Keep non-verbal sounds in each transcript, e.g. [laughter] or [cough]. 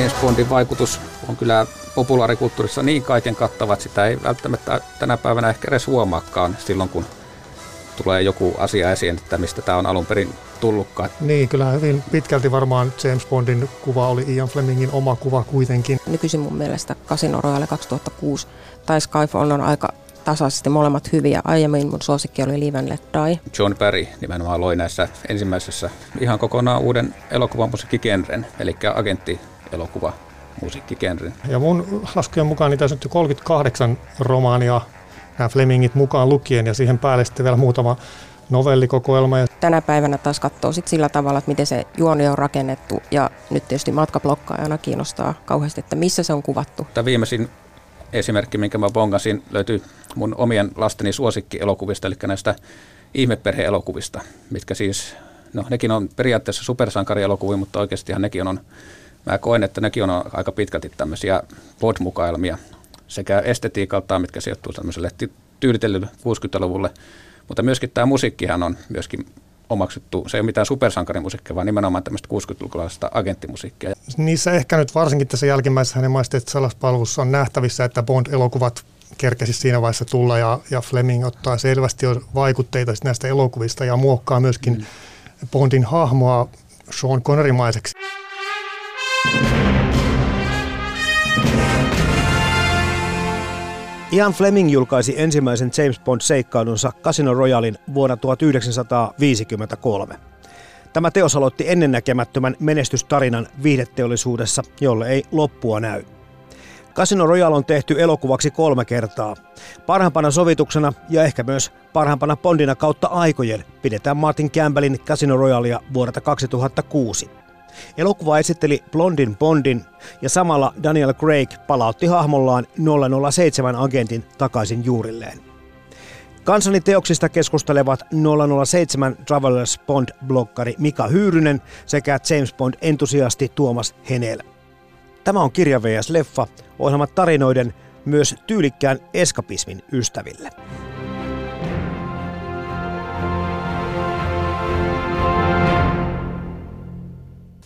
James Bondin vaikutus on kyllä populaarikulttuurissa niin kaiken kattava, että sitä ei välttämättä tänä päivänä ehkä edes huomaakaan silloin, kun tulee joku asia esiin, että mistä tämä on alun perin tullutkaan. Niin, kyllä hyvin pitkälti varmaan James Bondin kuva oli Ian Flemingin oma kuva kuitenkin. Nykyisin mun mielestä Casino Royale 2006 tai Skyfall on aika tasaisesti molemmat hyviä. Aiemmin mun suosikki oli Live and Let Die. John Barry nimenomaan loi näissä ensimmäisessä ihan kokonaan uuden elokuvan musiikkigenren, eli agentti elokuva musiikkigenren. Ja mun laskujen mukaan niitä on 38 romaania nämä Flemingit mukaan lukien ja siihen päälle sitten vielä muutama novellikokoelma. Tänä päivänä taas katsoo sit sillä tavalla, että miten se juoni on rakennettu ja nyt tietysti matkablokkaajana kiinnostaa kauheasti, että missä se on kuvattu. Tämä viimeisin esimerkki, minkä mä bongasin, löytyy mun omien lasteni suosikkielokuvista, eli näistä ihmeperheelokuvista, mitkä siis, no nekin on periaatteessa supersankarielokuvia, mutta oikeastihan nekin on mä koen, että nekin on aika pitkälti tämmöisiä pod-mukailmia sekä estetiikaltaan, mitkä sijoittuu tämmöiselle tyylitellylle 60-luvulle, mutta myöskin tämä musiikkihan on myöskin omaksuttu, se ei ole mitään supersankarimusiikkia, vaan nimenomaan tämmöistä 60-lukulaista agenttimusiikkia. Niissä ehkä nyt varsinkin tässä jälkimmäisessä hänen salaspalvelussa on nähtävissä, että Bond-elokuvat kerkesi siinä vaiheessa tulla ja, ja Fleming ottaa selvästi jo vaikutteita näistä elokuvista ja muokkaa myöskin mm. Bondin hahmoa Sean Connerimaiseksi. Ian Fleming julkaisi ensimmäisen James Bond-seikkailunsa Casino Royalin vuonna 1953. Tämä teos aloitti ennennäkemättömän menestystarinan viihdeteollisuudessa, jolle ei loppua näy. Casino Royale on tehty elokuvaksi kolme kertaa. Parhaimpana sovituksena ja ehkä myös parhaimpana Bondina kautta aikojen pidetään Martin Campbellin Casino Royalea vuodelta 2006. Elokuva esitteli Blondin Bondin ja samalla Daniel Craig palautti hahmollaan 007 agentin takaisin juurilleen. Kansani teoksista keskustelevat 007 Travelers Bond-blokkari Mika Hyyrynen sekä James Bond-entusiasti Tuomas Henel. Tämä on Kirja vs. Leffa, ohjelma tarinoiden myös tyylikkään eskapismin ystäville.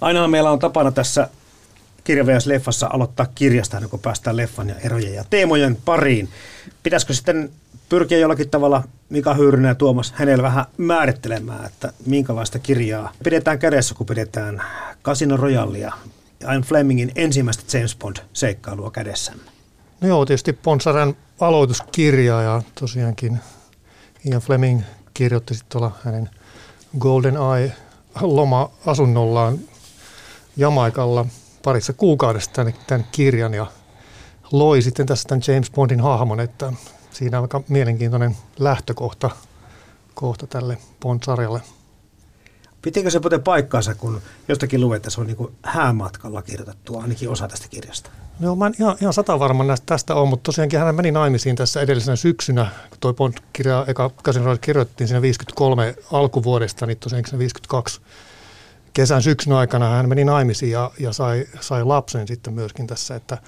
Aina meillä on tapana tässä kirjavejas leffassa aloittaa kirjasta, kun päästään leffan ja erojen ja teemojen pariin. Pitäisikö sitten pyrkiä jollakin tavalla Mika Hyyrynen ja Tuomas hänellä vähän määrittelemään, että minkälaista kirjaa pidetään kädessä, kun pidetään Casino Royalea Ian Flemingin ensimmäistä James Bond-seikkailua kädessämme? No joo, tietysti Ponsaran aloituskirja ja tosiaankin Ian Fleming kirjoitti sitten tuolla hänen Golden Eye loma-asunnollaan Jamaikalla parissa kuukaudessa tämän, tämän kirjan ja loi sitten tässä tämän James Bondin hahmon, että siinä on aika mielenkiintoinen lähtökohta kohta tälle Bond-sarjalle. Pitikö se muuten paikkaansa, kun jostakin luet, että se on niin häämatkalla kirjoitettu, ainakin osa tästä kirjasta? No mä en ihan, ihan sata varma näistä tästä on, mutta tosiaankin hän meni naimisiin tässä edellisenä syksynä, kun toi Bond-kirja eka Casino kirjoitettiin siinä 53 alkuvuodesta, niin tosiaankin siinä 52 kesän syksyn aikana hän meni naimisiin ja, ja sai, sai lapsen sitten myöskin tässä, että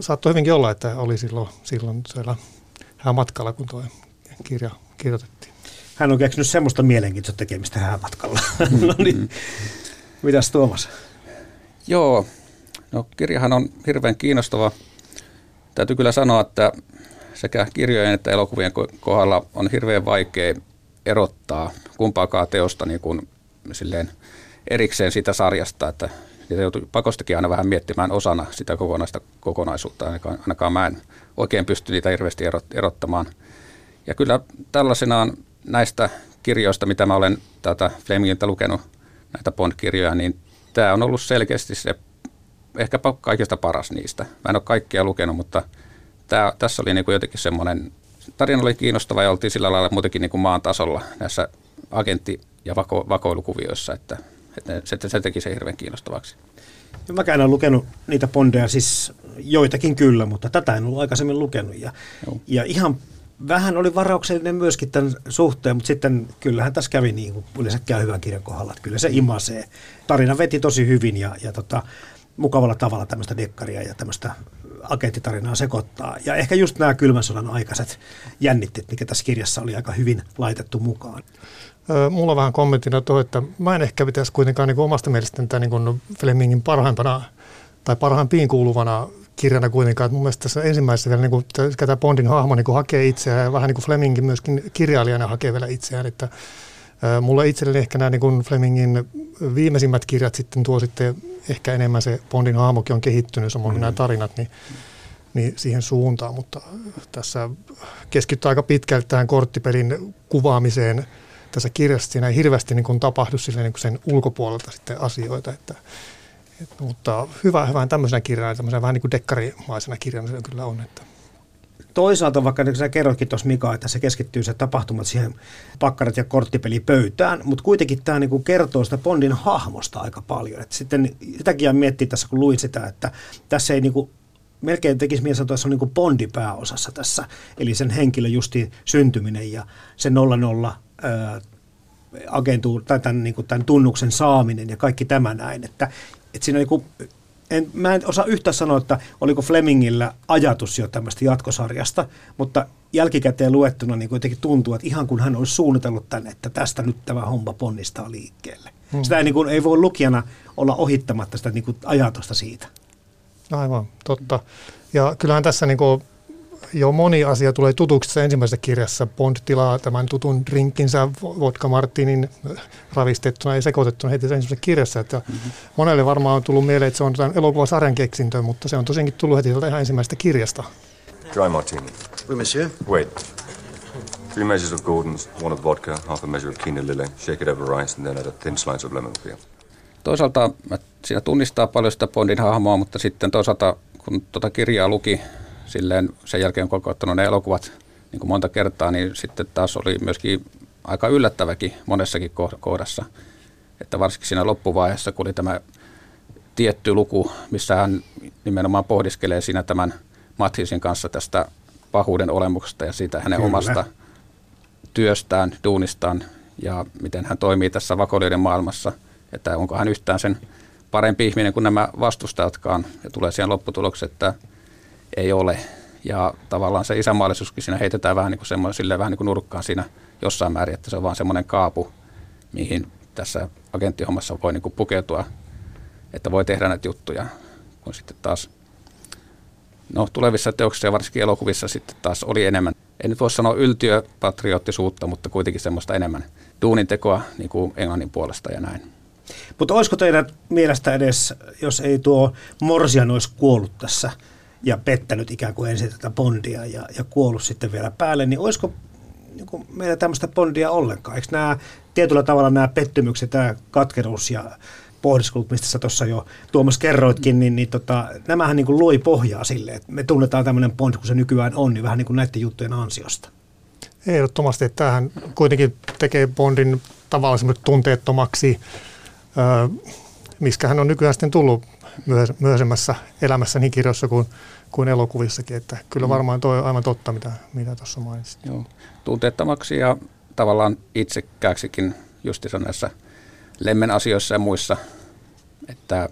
saattoi hyvinkin olla, että oli silloin, silloin siellä häämatkalla, kun tuo kirja kirjoitettiin. Hän on keksinyt semmoista mielenkiintoista tekemistä häämatkalla. [laughs] no niin, mitäs Tuomas? Joo, no kirjahan on hirveän kiinnostava. Täytyy kyllä sanoa, että sekä kirjojen että elokuvien kohdalla on hirveän vaikea erottaa kumpaakaan teosta niin kuin silleen – erikseen sitä sarjasta, että niitä joutuu pakostakin aina vähän miettimään osana sitä kokonaista kokonaisuutta. Ainakaan, ainakaan mä en oikein pysty niitä hirveästi erottamaan. Ja kyllä tällaisenaan näistä kirjoista, mitä mä olen tätä Flemingiltä lukenut, näitä Bond-kirjoja, niin tämä on ollut selkeästi se ehkä kaikista paras niistä. Mä en ole kaikkia lukenut, mutta tämä, tässä oli niin kuin jotenkin semmoinen, tarina oli kiinnostava ja oltiin sillä lailla muutenkin niin kuin maan tasolla näissä agentti- ja vako, vakoilukuvioissa, että, että se, se teki se hirveän kiinnostavaksi. Mäkään en lukenut niitä bondeja, siis joitakin kyllä, mutta tätä en ollut aikaisemmin lukenut. Ja, ja ihan vähän oli varauksellinen myöskin tämän suhteen, mutta sitten kyllähän tässä kävi niin kuin yleensä käy hyvän kirjan kohdalla, että kyllä se imasee. Tarina veti tosi hyvin ja, ja tota, mukavalla tavalla tämmöistä dekkaria ja tämmöistä agenttitarinaa sekoittaa. Ja ehkä just nämä kylmän sodan aikaiset jännitteet, mikä tässä kirjassa oli aika hyvin laitettu mukaan. Mulla on vähän kommenttina tuo, että mä en ehkä pitäisi kuitenkaan niin omasta mielestäni tämän niin Flemingin parhaimpana tai parhaimpiin kuuluvana kirjana kuitenkaan. Mun mielestä tässä ensimmäisessä vielä niin kuin, tämä Bondin hahmo niin kuin hakee itseään ja vähän niin kuin Flemingin myöskin kirjailijana hakee vielä itseään. Että, mulle itselleni ehkä nämä niin kuin Flemingin viimeisimmät kirjat sitten tuo sitten ehkä enemmän se Bondin hahmokin on kehittynyt, samoin mm. nämä tarinat, niin, niin siihen suuntaan, mutta tässä keskittyy aika pitkälti tähän korttipelin kuvaamiseen tässä kirjassa. Siinä ei hirveästi niin kuin tapahdu niin kuin sen ulkopuolelta sitten asioita, että, et, mutta hyvä, hyvä tämmöisenä kirjana, tämmöisenä vähän niin kuin dekkarimaisena kirjana se kyllä on. Että. Toisaalta, vaikka niin sä kerroitkin tuossa Mika, että se keskittyy se tapahtumat siihen pakkarat ja korttipelipöytään, mutta kuitenkin tämä niinku kertoo sitä Bondin hahmosta aika paljon. Et sitten sitäkin miettii tässä, kun luin sitä, että tässä ei niinku melkein tekisi mielessä, että se on niin Bondi pääosassa tässä. Eli sen henkilön justi syntyminen ja se 00 agentuur, tai tämän, niin kuin tämän tunnuksen saaminen ja kaikki tämä näin. Että, että siinä niin kuin, en, mä en osaa yhtä sanoa, että oliko Flemingillä ajatus jo tämmöistä jatkosarjasta, mutta jälkikäteen luettuna niin kuitenkin tuntuu, että ihan kun hän olisi suunnitellut tänne, että tästä nyt tämä homma ponnistaa liikkeelle. Hmm. Sitä ei, niin kuin, ei voi lukijana olla ohittamatta sitä niin kuin ajatusta siitä. Aivan, totta. Ja kyllähän tässä niin kuin jo moni asia tulee tutuksi ensimmäisessä kirjassa. Bond tilaa tämän tutun drinkinsä vodka martinin ravistettuna ja sekoitettuna heti ensimmäisessä kirjassa. Että mm-hmm. Monelle varmaan on tullut mieleen, että se on tämän elokuvasarjan keksintö, mutta se on tosiaankin tullut heti ihan ensimmäisestä kirjasta. Dry martini. Oui, monsieur. Wait. Three measures of Gordon's, one of vodka, half a measure of quinoa lily, shake it over rice and then add a thin slice of lemon peel. Toisaalta siinä tunnistaa paljon sitä Bondin hahmoa, mutta sitten toisaalta kun tuota kirjaa luki silleen sen jälkeen, kun ottanut ne elokuvat niin kuin monta kertaa, niin sitten taas oli myöskin aika yllättäväkin monessakin kohdassa. Että varsinkin siinä loppuvaiheessa, kun oli tämä tietty luku, missä hän nimenomaan pohdiskelee siinä tämän Mathisin kanssa tästä pahuuden olemuksesta ja siitä hänen Kyllä. omasta työstään, duunistaan ja miten hän toimii tässä vakoilijoiden maailmassa, että onko hän yhtään sen parempi ihminen kuin nämä vastustajatkaan. Ja tulee siihen lopputulokseen, että ei ole. Ja tavallaan se isänmaallisuuskin siinä heitetään vähän niin kuin silleen vähän niin kuin nurkkaan siinä jossain määrin, että se on vaan semmoinen kaapu, mihin tässä agenttihommassa voi niin kuin pukeutua, että voi tehdä näitä juttuja, kun sitten taas no, tulevissa teoksissa ja varsinkin elokuvissa sitten taas oli enemmän, en nyt voi sanoa yltiöpatriottisuutta, mutta kuitenkin semmoista enemmän duunintekoa niin kuin englannin puolesta ja näin. Mutta olisiko teidän mielestä edes, jos ei tuo Morsian olisi kuollut tässä ja pettänyt ikään kuin ensin tätä Bondia ja, ja kuollut sitten vielä päälle, niin olisiko niin kuin meillä tämmöistä Bondia ollenkaan? Eikö nämä tietyllä tavalla nämä pettymykset, tämä katkeruus ja pohdiskelut, mistä sä tuossa jo Tuomas kerroitkin, niin, niin tota, nämähän niin kuin loi pohjaa sille, että me tunnetaan tämmöinen Bond, kun se nykyään on, niin vähän niin kuin näiden juttujen ansiosta. Ehdottomasti, että tämähän kuitenkin tekee Bondin tavallaan tunteettomaksi, öö, hän on nykyään sitten tullut myöhemmässä elämässä niin kirjoissa kuin, kuin elokuvissakin. Että kyllä mm. varmaan tuo on aivan totta, mitä, mitä tuossa mainitsit. Joo. Tunteettomaksi ja tavallaan itsekääksikin justissa näissä lemmen asioissa ja muissa, että,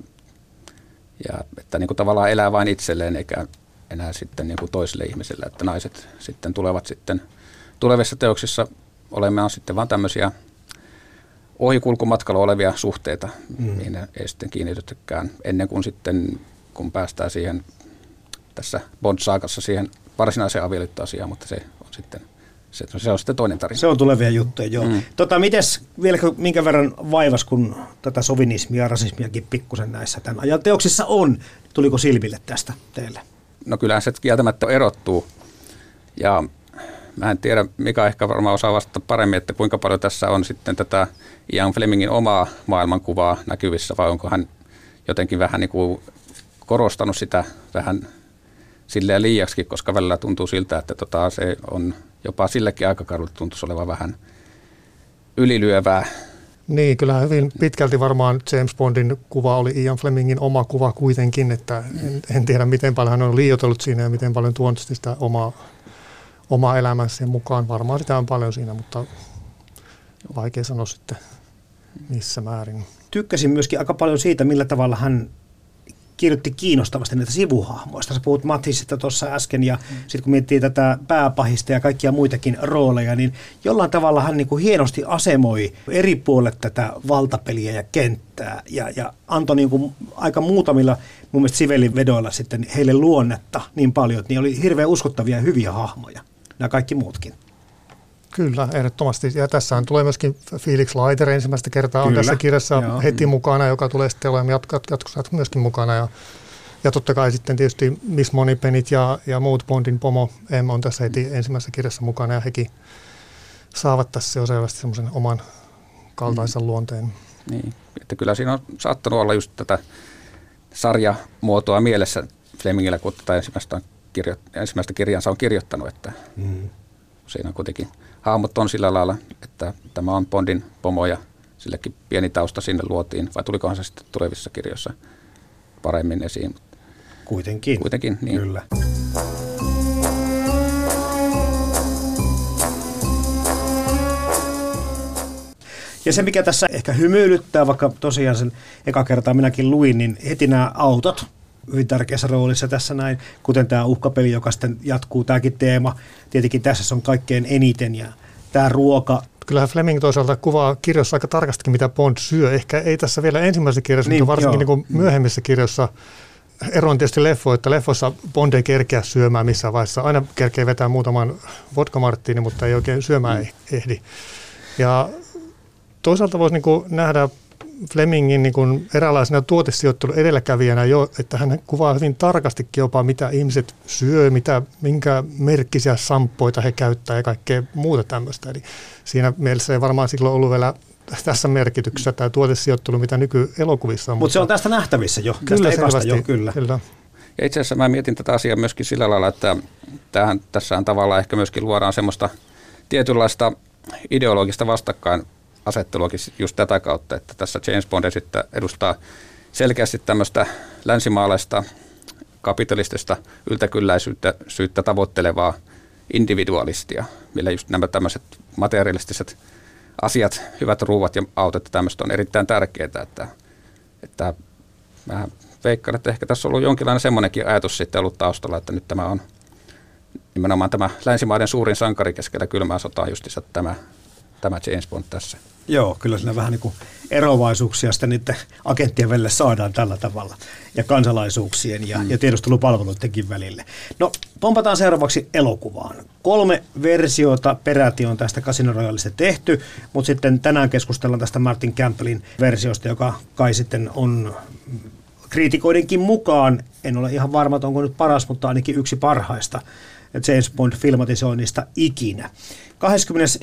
ja, että niin kuin tavallaan elää vain itselleen eikä enää sitten niin kuin toisille ihmisille, että naiset sitten tulevat sitten tulevissa teoksissa olemaan sitten vain tämmöisiä ohikulkumatkalla olevia suhteita, mm. mihin ei sitten kiinnitytykään ennen kuin sitten, kun päästään siihen tässä Bond-saakassa siihen varsinaiseen avioliittoasiaan, mutta se on sitten se, se on sitten toinen tarina. Se on tulevia juttuja, joo. Mm. Tota, mites, vieläkö minkä verran vaivas, kun tätä sovinismia ja rasismiakin pikkusen näissä tämän ajan teoksissa on? Tuliko silmille tästä teille? No kyllähän se kieltämättä erottuu. Ja mä en tiedä, mikä ehkä varmaan osaa vastata paremmin, että kuinka paljon tässä on sitten tätä Ian Flemingin omaa maailmankuvaa näkyvissä, vai onko hän jotenkin vähän niin kuin korostanut sitä vähän silleen liiaksi, koska välillä tuntuu siltä, että tota, se on jopa sillekin aikakaudelle tuntuisi olevan vähän ylilyövää. Niin, kyllä hyvin pitkälti varmaan James Bondin kuva oli Ian Flemingin oma kuva kuitenkin, että en, en tiedä miten paljon hän on liioitellut siinä ja miten paljon tuonut sitä omaa, omaa elämänsä mukaan. Varmaan sitä on paljon siinä, mutta vaikea sanoa sitten missä määrin. Tykkäsin myöskin aika paljon siitä, millä tavalla hän kirjoitti kiinnostavasti näitä sivuhahmoista. Sä puhut Matisista tuossa äsken ja mm. sitten kun miettii tätä pääpahista ja kaikkia muitakin rooleja, niin jollain tavalla hän niin kuin hienosti asemoi eri puolet tätä valtapeliä ja kenttää ja, ja antoi niin kuin aika muutamilla mun mielestä Sivelin vedoilla sitten heille luonnetta niin paljon, että niin oli hirveän uskottavia ja hyviä hahmoja, nämä kaikki muutkin. Kyllä, ehdottomasti. Ja tässä tulee myöskin Felix Leiter ensimmäistä kertaa Kyllä. on tässä kirjassa Joo. heti mukana, joka tulee sitten olemaan jatkossa myöskin mukana. Ja, ja totta kai sitten tietysti Miss Monipenit ja, ja muut Bondin pomo M on tässä heti ensimmäisessä kirjassa mukana ja hekin saavat tässä jo selvästi semmoisen oman kaltaisen mm. luonteen. Niin, että kyllä siinä on saattanut olla just tätä sarjamuotoa mielessä Flemingillä, kun tätä ensimmäistä, kirjo, ensimmäistä kirjansa on kirjoittanut, että mm. siinä on kuitenkin hahmot on sillä lailla, että tämä on Bondin pomo ja sillekin pieni tausta sinne luotiin, vai tulikohan se sitten tulevissa kirjoissa paremmin esiin? Kuitenkin. Kuitenkin, niin. Kyllä. Ja se, mikä tässä ehkä hymyilyttää, vaikka tosiaan sen eka kertaa minäkin luin, niin heti nämä autot, hyvin tärkeässä roolissa tässä näin, kuten tämä uhkapeli, joka sitten jatkuu, tämäkin teema. Tietenkin tässä se on kaikkein eniten ja tämä ruoka. Kyllähän Fleming toisaalta kuvaa kirjassa aika tarkastikin, mitä Bond syö. Ehkä ei tässä vielä ensimmäisessä kirjassa, niin, mutta varsinkin niin kuin myöhemmissä kirjoissa ero on tietysti leffo, että leffossa Bond ei kerkeä syömään missään vaiheessa. Aina kerkee vetää muutaman vodka mutta ei oikein syömään mm. ehdi. Ja toisaalta voisi niin nähdä Flemingin niin kuin eräänlaisena tuotesijoittelun edelläkävijänä jo, että hän kuvaa hyvin tarkastikin jopa, mitä ihmiset syö, mitä, minkä merkkisiä samppoita he käyttää ja kaikkea muuta tämmöistä. Eli siinä mielessä ei varmaan silloin ollut vielä tässä merkityksessä tämä tuotesijoittelu, mitä nykyelokuvissa on. Mutta se on tästä nähtävissä jo, kyllä, tästä selvästi, jo, kyllä. kyllä. Ja itse asiassa mä mietin tätä asiaa myöskin sillä lailla, että tähän, tässä on tavallaan ehkä myöskin luodaan semmoista tietynlaista ideologista vastakkain asetteluakin just tätä kautta, että tässä James Bond sitten edustaa selkeästi tämmöistä länsimaalaista kapitalistista yltäkylläisyyttä syyttä tavoittelevaa individualistia, millä just nämä tämmöiset materialistiset asiat, hyvät ruuvat ja autot ja tämmöistä on erittäin tärkeää, että, että mä veikkaan, että ehkä tässä on ollut jonkinlainen semmoinenkin ajatus sitten ollut taustalla, että nyt tämä on nimenomaan tämä länsimaiden suurin sankari keskellä kylmää sotaa justissa tämä, tämä James Bond tässä. Joo, kyllä siinä vähän niin kuin eroavaisuuksia sitten niiden agenttien välillä saadaan tällä tavalla. Ja kansalaisuuksien ja, mm. ja tiedustelupalveluidenkin välille. No, pompataan seuraavaksi elokuvaan. Kolme versiota peräti on tästä Casino Royalista tehty, mutta sitten tänään keskustellaan tästä Martin Campbellin versiosta, joka kai sitten on kriitikoidenkin mukaan, en ole ihan varma, onko nyt paras, mutta ainakin yksi parhaista James Bond-filmatisoinnista ikinä. 21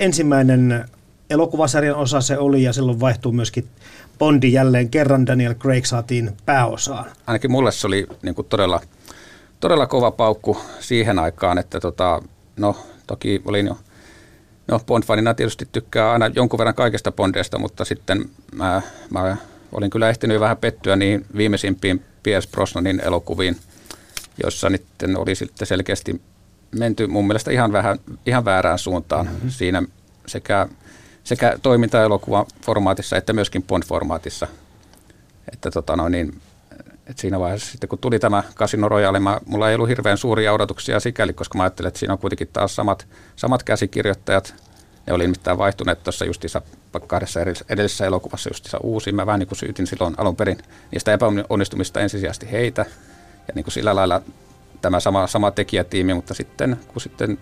elokuvasarjan osa se oli ja silloin vaihtuu myöskin Bondi jälleen kerran. Daniel Craig saatiin pääosaan. Ainakin mulle se oli niin kuin todella, todella kova paukku siihen aikaan, että tota, no toki olin jo No Bond-fanina tietysti tykkää aina jonkun verran kaikesta Bondeista, mutta sitten mä, mä olin kyllä ehtinyt jo vähän pettyä niin viimeisimpiin P.S. Brosnanin elokuviin, jossa nyt oli sitten selkeästi menty mun mielestä ihan, vähän, ihan väärään suuntaan mm-hmm. siinä sekä sekä toimintaelokuvan formaatissa että myöskin Bond-formaatissa. Että tota no niin, et siinä vaiheessa sitten kun tuli tämä Casino Royale, mä, mulla ei ollut hirveän suuria odotuksia sikäli, koska mä ajattelin, että siinä on kuitenkin taas samat, samat käsikirjoittajat. Ne oli nimittäin vaihtuneet tuossa justiinsa kahdessa edellisessä elokuvassa justiinsa uusiin. Mä vähän niin kuin syytin silloin alun perin niistä epäonnistumista ensisijaisesti heitä. Ja niin kuin sillä lailla tämä sama, sama tekijätiimi, mutta sitten kun sitten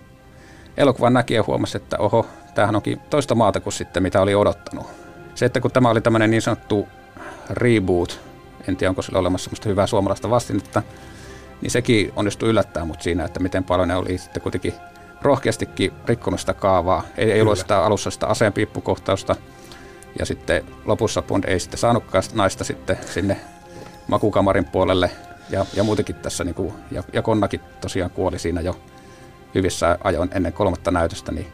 elokuvan näkijä huomasi, että oho, tämähän onkin toista maata kuin sitten mitä oli odottanut. Se, että kun tämä oli tämmöinen niin sanottu reboot, en tiedä onko sillä olemassa semmoista hyvää suomalaista vastinetta, niin sekin onnistui yllättää mut siinä, että miten paljon ne oli sitten kuitenkin rohkeastikin rikkonut sitä kaavaa. Ei, ei ollut sitä alussa sitä aseenpiippukohtausta. Ja sitten lopussa Bond ei sitten saanutkaan naista sitten sinne makukamarin puolelle. Ja, ja muutenkin tässä, niin kuin, ja, ja Konnakin tosiaan kuoli siinä jo hyvissä ajoin ennen kolmatta näytöstä, niin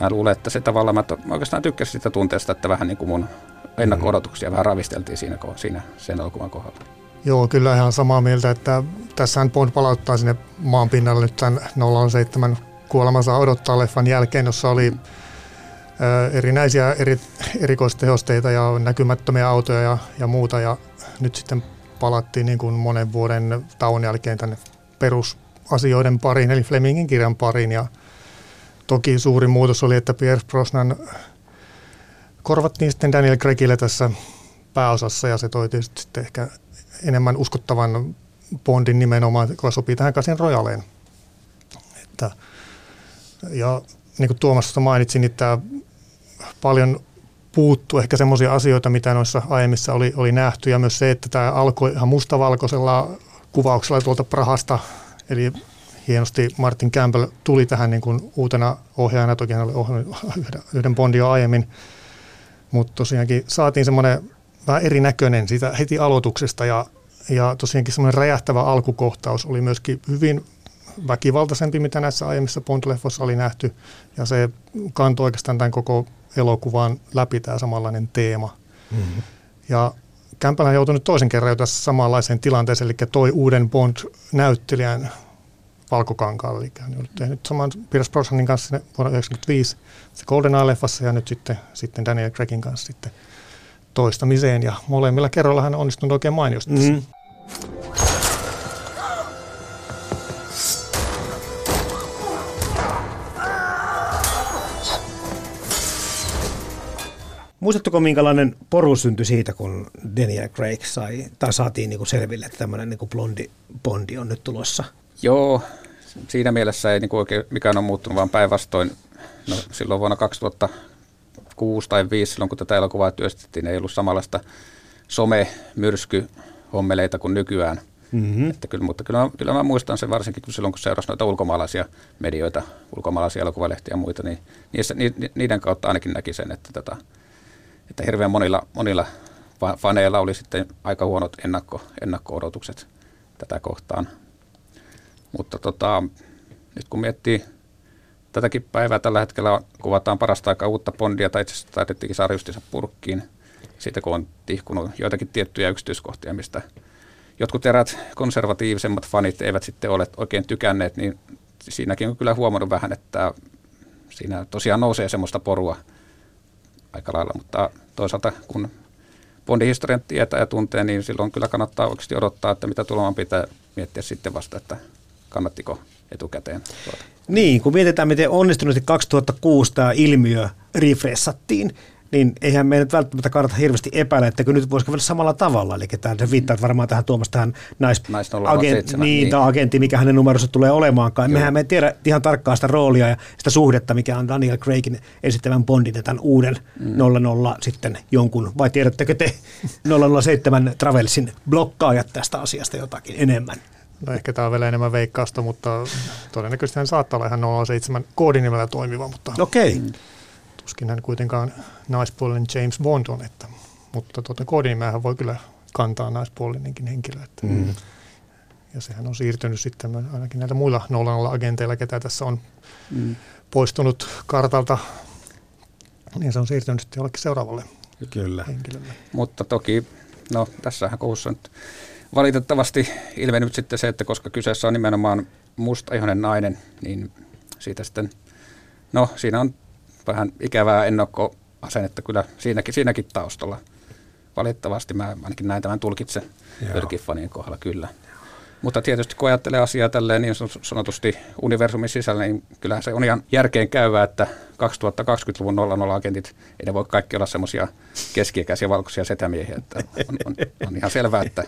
mä luulen, että se tavallaan, mä, to, mä oikeastaan tykkäsin sitä tunteesta, että vähän niin kuin mun ennakko-odotuksia vähän ravisteltiin siinä, siinä sen elokuvan kohdalla. Joo, kyllä ihan samaa mieltä, että tässähän Bond palauttaa sinne maan pinnalle nyt tämän 007 kuolemansa odottaa leffan jälkeen, jossa oli erinäisiä eri, erikoistehosteita ja näkymättömiä autoja ja, ja muuta. Ja nyt sitten palattiin niin kuin monen vuoden tauon jälkeen tänne perusasioiden pariin, eli Flemingin kirjan pariin. Ja toki suuri muutos oli, että Pierce Brosnan korvattiin sitten Daniel Craigille tässä pääosassa ja se toi tietysti sitten ehkä enemmän uskottavan Bondin nimenomaan, joka sopii tähän Casin Royaleen. Että, ja niin kuin Tuomas mainitsin, niin tämä paljon puuttuu ehkä semmoisia asioita, mitä noissa aiemmissa oli, oli nähty, ja myös se, että tämä alkoi ihan mustavalkoisella kuvauksella tuolta Prahasta, eli hienosti Martin Campbell tuli tähän niin kuin uutena ohjaajana, toki hän oli ohjannut [laughs] yhden Bondin jo aiemmin, mutta tosiaankin saatiin semmoinen vähän erinäköinen siitä heti aloituksesta ja, ja tosiaankin semmoinen räjähtävä alkukohtaus oli myöskin hyvin väkivaltaisempi, mitä näissä aiemmissa Bond-leffoissa oli nähty ja se kantoi oikeastaan tämän koko elokuvan läpi tämä samanlainen teema. Mm-hmm. Ja Kämpälä joutui nyt toisen kerran jo tässä samanlaiseen tilanteeseen, eli toi uuden Bond-näyttelijän valkokankaalle. Eli hän on tehnyt saman Pierce Brosnanin kanssa vuonna 1995 se Golden Eye-leffassa ja nyt sitten, sitten Daniel Craigin kanssa sitten toistamiseen. Ja molemmilla kerralla hän on onnistunut oikein mainiosti. Mm-hmm. Muistatteko, minkälainen poru syntyi siitä, kun Daniel Craig sai, tai saatiin niin kuin selville, että tämmöinen niin kuin blondi Bondi on nyt tulossa? Joo, siinä mielessä ei niin kuin oikein mikään on muuttunut, vaan päinvastoin no, silloin vuonna 2006 tai 2005, silloin kun tätä elokuvaa työstettiin, ei ollut samanlaista some-myrsky-hommeleita kuin nykyään. Mm-hmm. Että kyllä, mutta kyllä, kyllä mä muistan sen varsinkin kun silloin, kun seurasi noita ulkomaalaisia medioita, ulkomaalaisia elokuvalehtiä ja muita, niin niissä, ni, niiden kautta ainakin näki sen, että, tätä, että hirveän monilla, monilla faneilla oli sitten aika huonot ennakko, ennakko-odotukset tätä kohtaan. Mutta tota, nyt kun miettii tätäkin päivää tällä hetkellä kuvataan parasta aikaa uutta Bondia, tai itse asiassa taidettiinkin saada purkkiin, siitä kun on tihkunut joitakin tiettyjä yksityiskohtia, mistä jotkut erät konservatiivisemmat fanit eivät sitten ole oikein tykänneet, niin siinäkin on kyllä huomannut vähän, että siinä tosiaan nousee semmoista porua aika lailla, mutta toisaalta kun Bondin historian tietää ja tuntee, niin silloin kyllä kannattaa oikeasti odottaa, että mitä tulemaan pitää miettiä sitten vasta, että kannattiko etukäteen tuota. Niin, kun mietitään, miten onnistuneesti 2006 tämä ilmiö refressattiin, niin eihän meidän nyt välttämättä kannata hirveästi epäillä, että nyt voisi käydä samalla tavalla. Eli tämä se viittaa varmaan tähän Tuomas tähän nais, nais agent, niin, niin. agentti, mikä hänen numeronsa tulee olemaankaan. Joo. Mehän me ei tiedä ihan tarkkaan sitä roolia ja sitä suhdetta, mikä on Daniel Craigin esittävän Bondin ja tämän uuden mm. 00 sitten jonkun, vai tiedättekö te [laughs] 007 Travelsin blokkaajat tästä asiasta jotakin enemmän? No ehkä tämä on vielä enemmän veikkausta, mutta todennäköisesti hän saattaa olla ihan 07 koodinimellä toimiva, mutta Okei. Okay. tuskin hän kuitenkaan naispuolinen James Bond on. Että, mutta tuota, koodinimeähän voi kyllä kantaa naispuolinenkin henkilö. Että, mm. Ja sehän on siirtynyt sitten ainakin näillä muilla 00 agenteilla, ketä tässä on mm. poistunut kartalta, niin se on siirtynyt sitten jollekin seuraavalle Kyllä. henkilölle. Mutta toki, no tässähän kohussa nyt valitettavasti ilmennyt sitten se, että koska kyseessä on nimenomaan mustaihoinen nainen, niin siitä sitten, no siinä on vähän ikävää ennakkoasennetta kyllä siinäkin, siinäkin taustalla. Valitettavasti mä ainakin näin tämän tulkitse Yrkifanien kohdalla kyllä. Mutta tietysti kun ajattelee asiaa tälleen niin sanotusti universumin sisällä, niin kyllähän se on ihan järkeen käyvää, että 2020-luvun 00-agentit, ei ne voi kaikki olla semmoisia keskiikäisiä valkoisia setämiehiä. Että on, on, on ihan selvää, että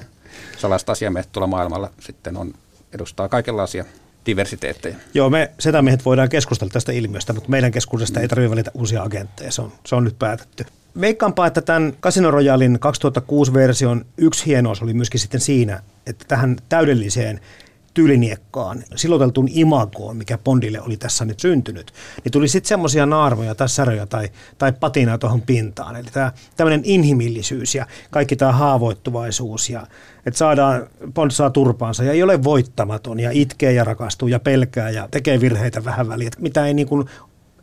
sellaiset asiamiehet tuolla maailmalla sitten on, edustaa kaikenlaisia diversiteetteja. Joo, me setämiehet voidaan keskustella tästä ilmiöstä, mutta meidän keskuudesta ei tarvitse valita uusia agentteja, se on, se on nyt päätetty. Veikkaanpa, että tämän Casino Royalin 2006-version yksi hienous oli myöskin sitten siinä, että tähän täydelliseen tyyliniekkaan, siloteltuun imagoon, mikä Bondille oli tässä nyt syntynyt, niin tuli sitten semmoisia naarmoja tai säröjä tai, tai patinaa tuohon pintaan. Eli tämä tämmöinen inhimillisyys ja kaikki tämä haavoittuvaisuus ja että saadaan, Bond saa turpaansa ja ei ole voittamaton ja itkee ja rakastuu ja pelkää ja tekee virheitä vähän väliä, mitä ei niin kuin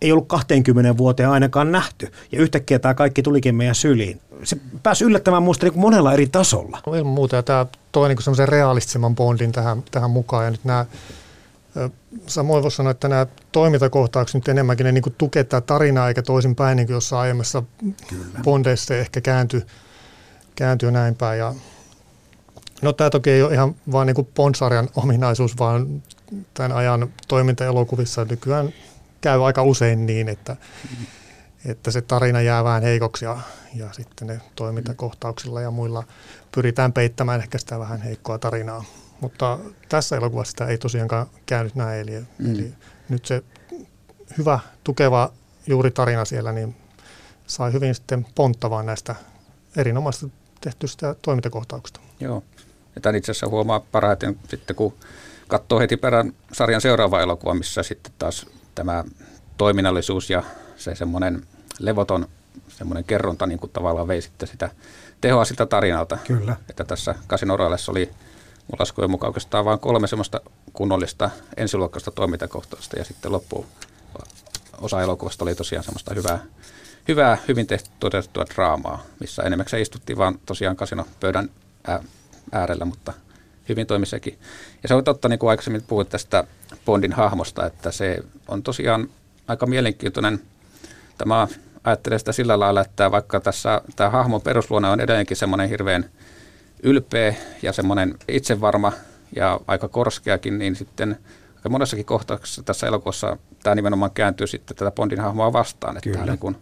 ei ollut 20 vuoteen ainakaan nähty. Ja yhtäkkiä tämä kaikki tulikin meidän syliin. Se pääsi yllättämään minusta niin monella eri tasolla. No, ilman muuta. Ja tämä toi niin semmoisen realistisemman bondin tähän, tähän mukaan. Ja nyt nämä, samoin voisi sanoa, että nämä toimintakohtaukset nyt enemmänkin ne niin tukee tätä tarinaa eikä toisinpäin, niin kuin jossain aiemmassa Kyllä. bondeissa ehkä kääntyi, kääntyi näin päin. Ja, no tämä toki ei ole ihan vaan niin Bond-sarjan ominaisuus, vaan tämän ajan toimintaelokuvissa nykyään käy aika usein niin, että, että se tarina jää vähän heikoksi ja, ja sitten ne toimintakohtauksilla ja muilla pyritään peittämään ehkä sitä vähän heikkoa tarinaa. Mutta tässä elokuvassa sitä ei tosiaankaan käynyt näin, eli, mm. eli nyt se hyvä, tukeva juuri tarina siellä, niin sai hyvin sitten ponttavaa näistä erinomaista tehtyistä toimintakohtauksista. Joo, ja tämän itse asiassa huomaa parhaiten sitten, kun katsoo heti perään sarjan seuraava elokuva, missä sitten taas tämä toiminnallisuus ja se semmoinen levoton semmoinen kerronta niin kuin tavallaan vei sitten sitä tehoa siltä tarinalta. Kyllä. Että tässä Casino Royalessa oli mun laskujen mukaan oikeastaan vain kolme semmoista kunnollista ensiluokkaista toimintakohtausta ja sitten loppu osa elokuvasta oli tosiaan semmoista hyvää, hyvää hyvin tehty, toteutettua draamaa, missä enimmäkseen istuttiin vaan tosiaan kasinopöydän äärellä, mutta hyvin toimi sekin. Ja se on totta, niin kuin aikaisemmin puhuit tästä Bondin hahmosta, että se on tosiaan aika mielenkiintoinen. Tämä ajattelee sitä sillä lailla, että vaikka tässä tämä hahmon perusluonne on edelleenkin semmoinen hirveän ylpeä ja semmoinen itsevarma ja aika korskeakin, niin sitten aika monessakin kohtauksessa tässä elokuvassa tämä nimenomaan kääntyy sitten tätä Bondin hahmoa vastaan, että hän niin kuin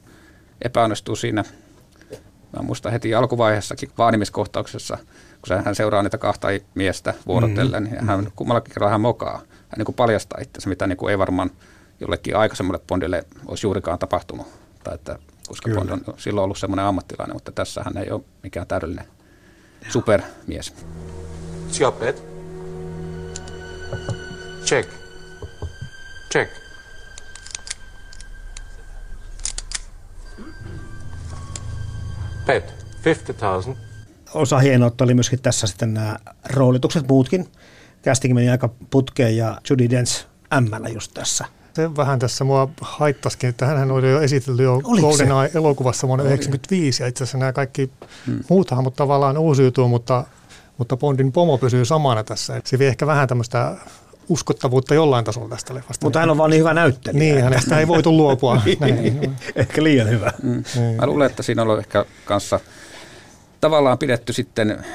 epäonnistuu siinä. Mä muistan heti alkuvaiheessakin vaanimiskohtauksessa, kun hän seuraa niitä kahta miestä vuorotellen, mm-hmm. ja hän mm-hmm. kummallakin kerralla hän mokaa. Hän niin kuin paljastaa itsensä, mitä niin kuin ei varmaan jollekin aikaisemmalle Bondille olisi juurikaan tapahtunut. Tai että, koska Kyllä. Bond on silloin ollut semmoinen ammattilainen, mutta tässä hän ei ole mikään täydellinen supermies. It's your. Check. Check. Pet, 50,000 osa hienoutta oli myöskin tässä sitten nämä roolitukset muutkin. Kästikin meni aika putkeen ja Judy Dench M just tässä. Se vähän tässä mua haittasikin, että hän oli jo esitelty jo Golden elokuvassa vuonna 1995 ja itse asiassa nämä kaikki hmm. muuthan mutta tavallaan uusiutuu, mutta, mutta Bondin pomo pysyy samana tässä. Se vie ehkä vähän tämmöistä uskottavuutta jollain tasolla tästä leffasta. Mutta hän on vaan niin hyvä näyttelijä. Niin, hänestä ei voitu luopua. [laughs] Näin. ehkä liian hyvä. Mm. Niin. Mä luulen, että siinä on ehkä kanssa tavallaan pidetty sitten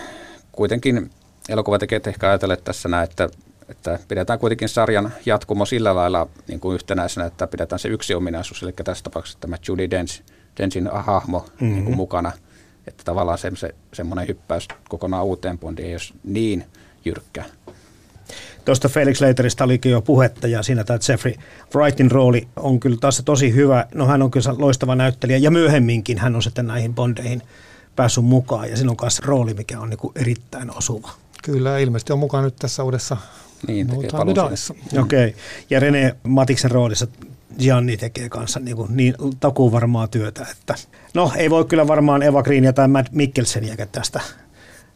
kuitenkin elokuvatekijät ehkä ajatelleet tässä näin, että, että pidetään kuitenkin sarjan jatkumo sillä lailla niin kuin yhtenäisenä, että pidetään se yksi ominaisuus, eli tässä tapauksessa tämä Judy Dench, Denchin hahmo mm-hmm. niin kuin mhm. mukana, että tavallaan se, se, semmoinen hyppäys kokonaan uuteen Bondiin ei olisi niin jyrkkä. Tuosta Felix Leiteristä olikin jo puhetta ja siinä tämä Jeffrey Wrightin rooli on kyllä taas tosi hyvä. No hän on kyllä loistava näyttelijä ja myöhemminkin hän on sitten näihin Bondeihin päässyt mukaan ja silloin kanssa rooli, mikä on niin erittäin osuva. Kyllä, ilmeisesti on mukaan nyt tässä uudessa niin, tekee Okei, okay. ja Rene Matiksen roolissa Gianni tekee kanssa niin, kuin niin takuun varmaa työtä, että no ei voi kyllä varmaan Eva Greenia tai Matt Mikkelseniäkään tästä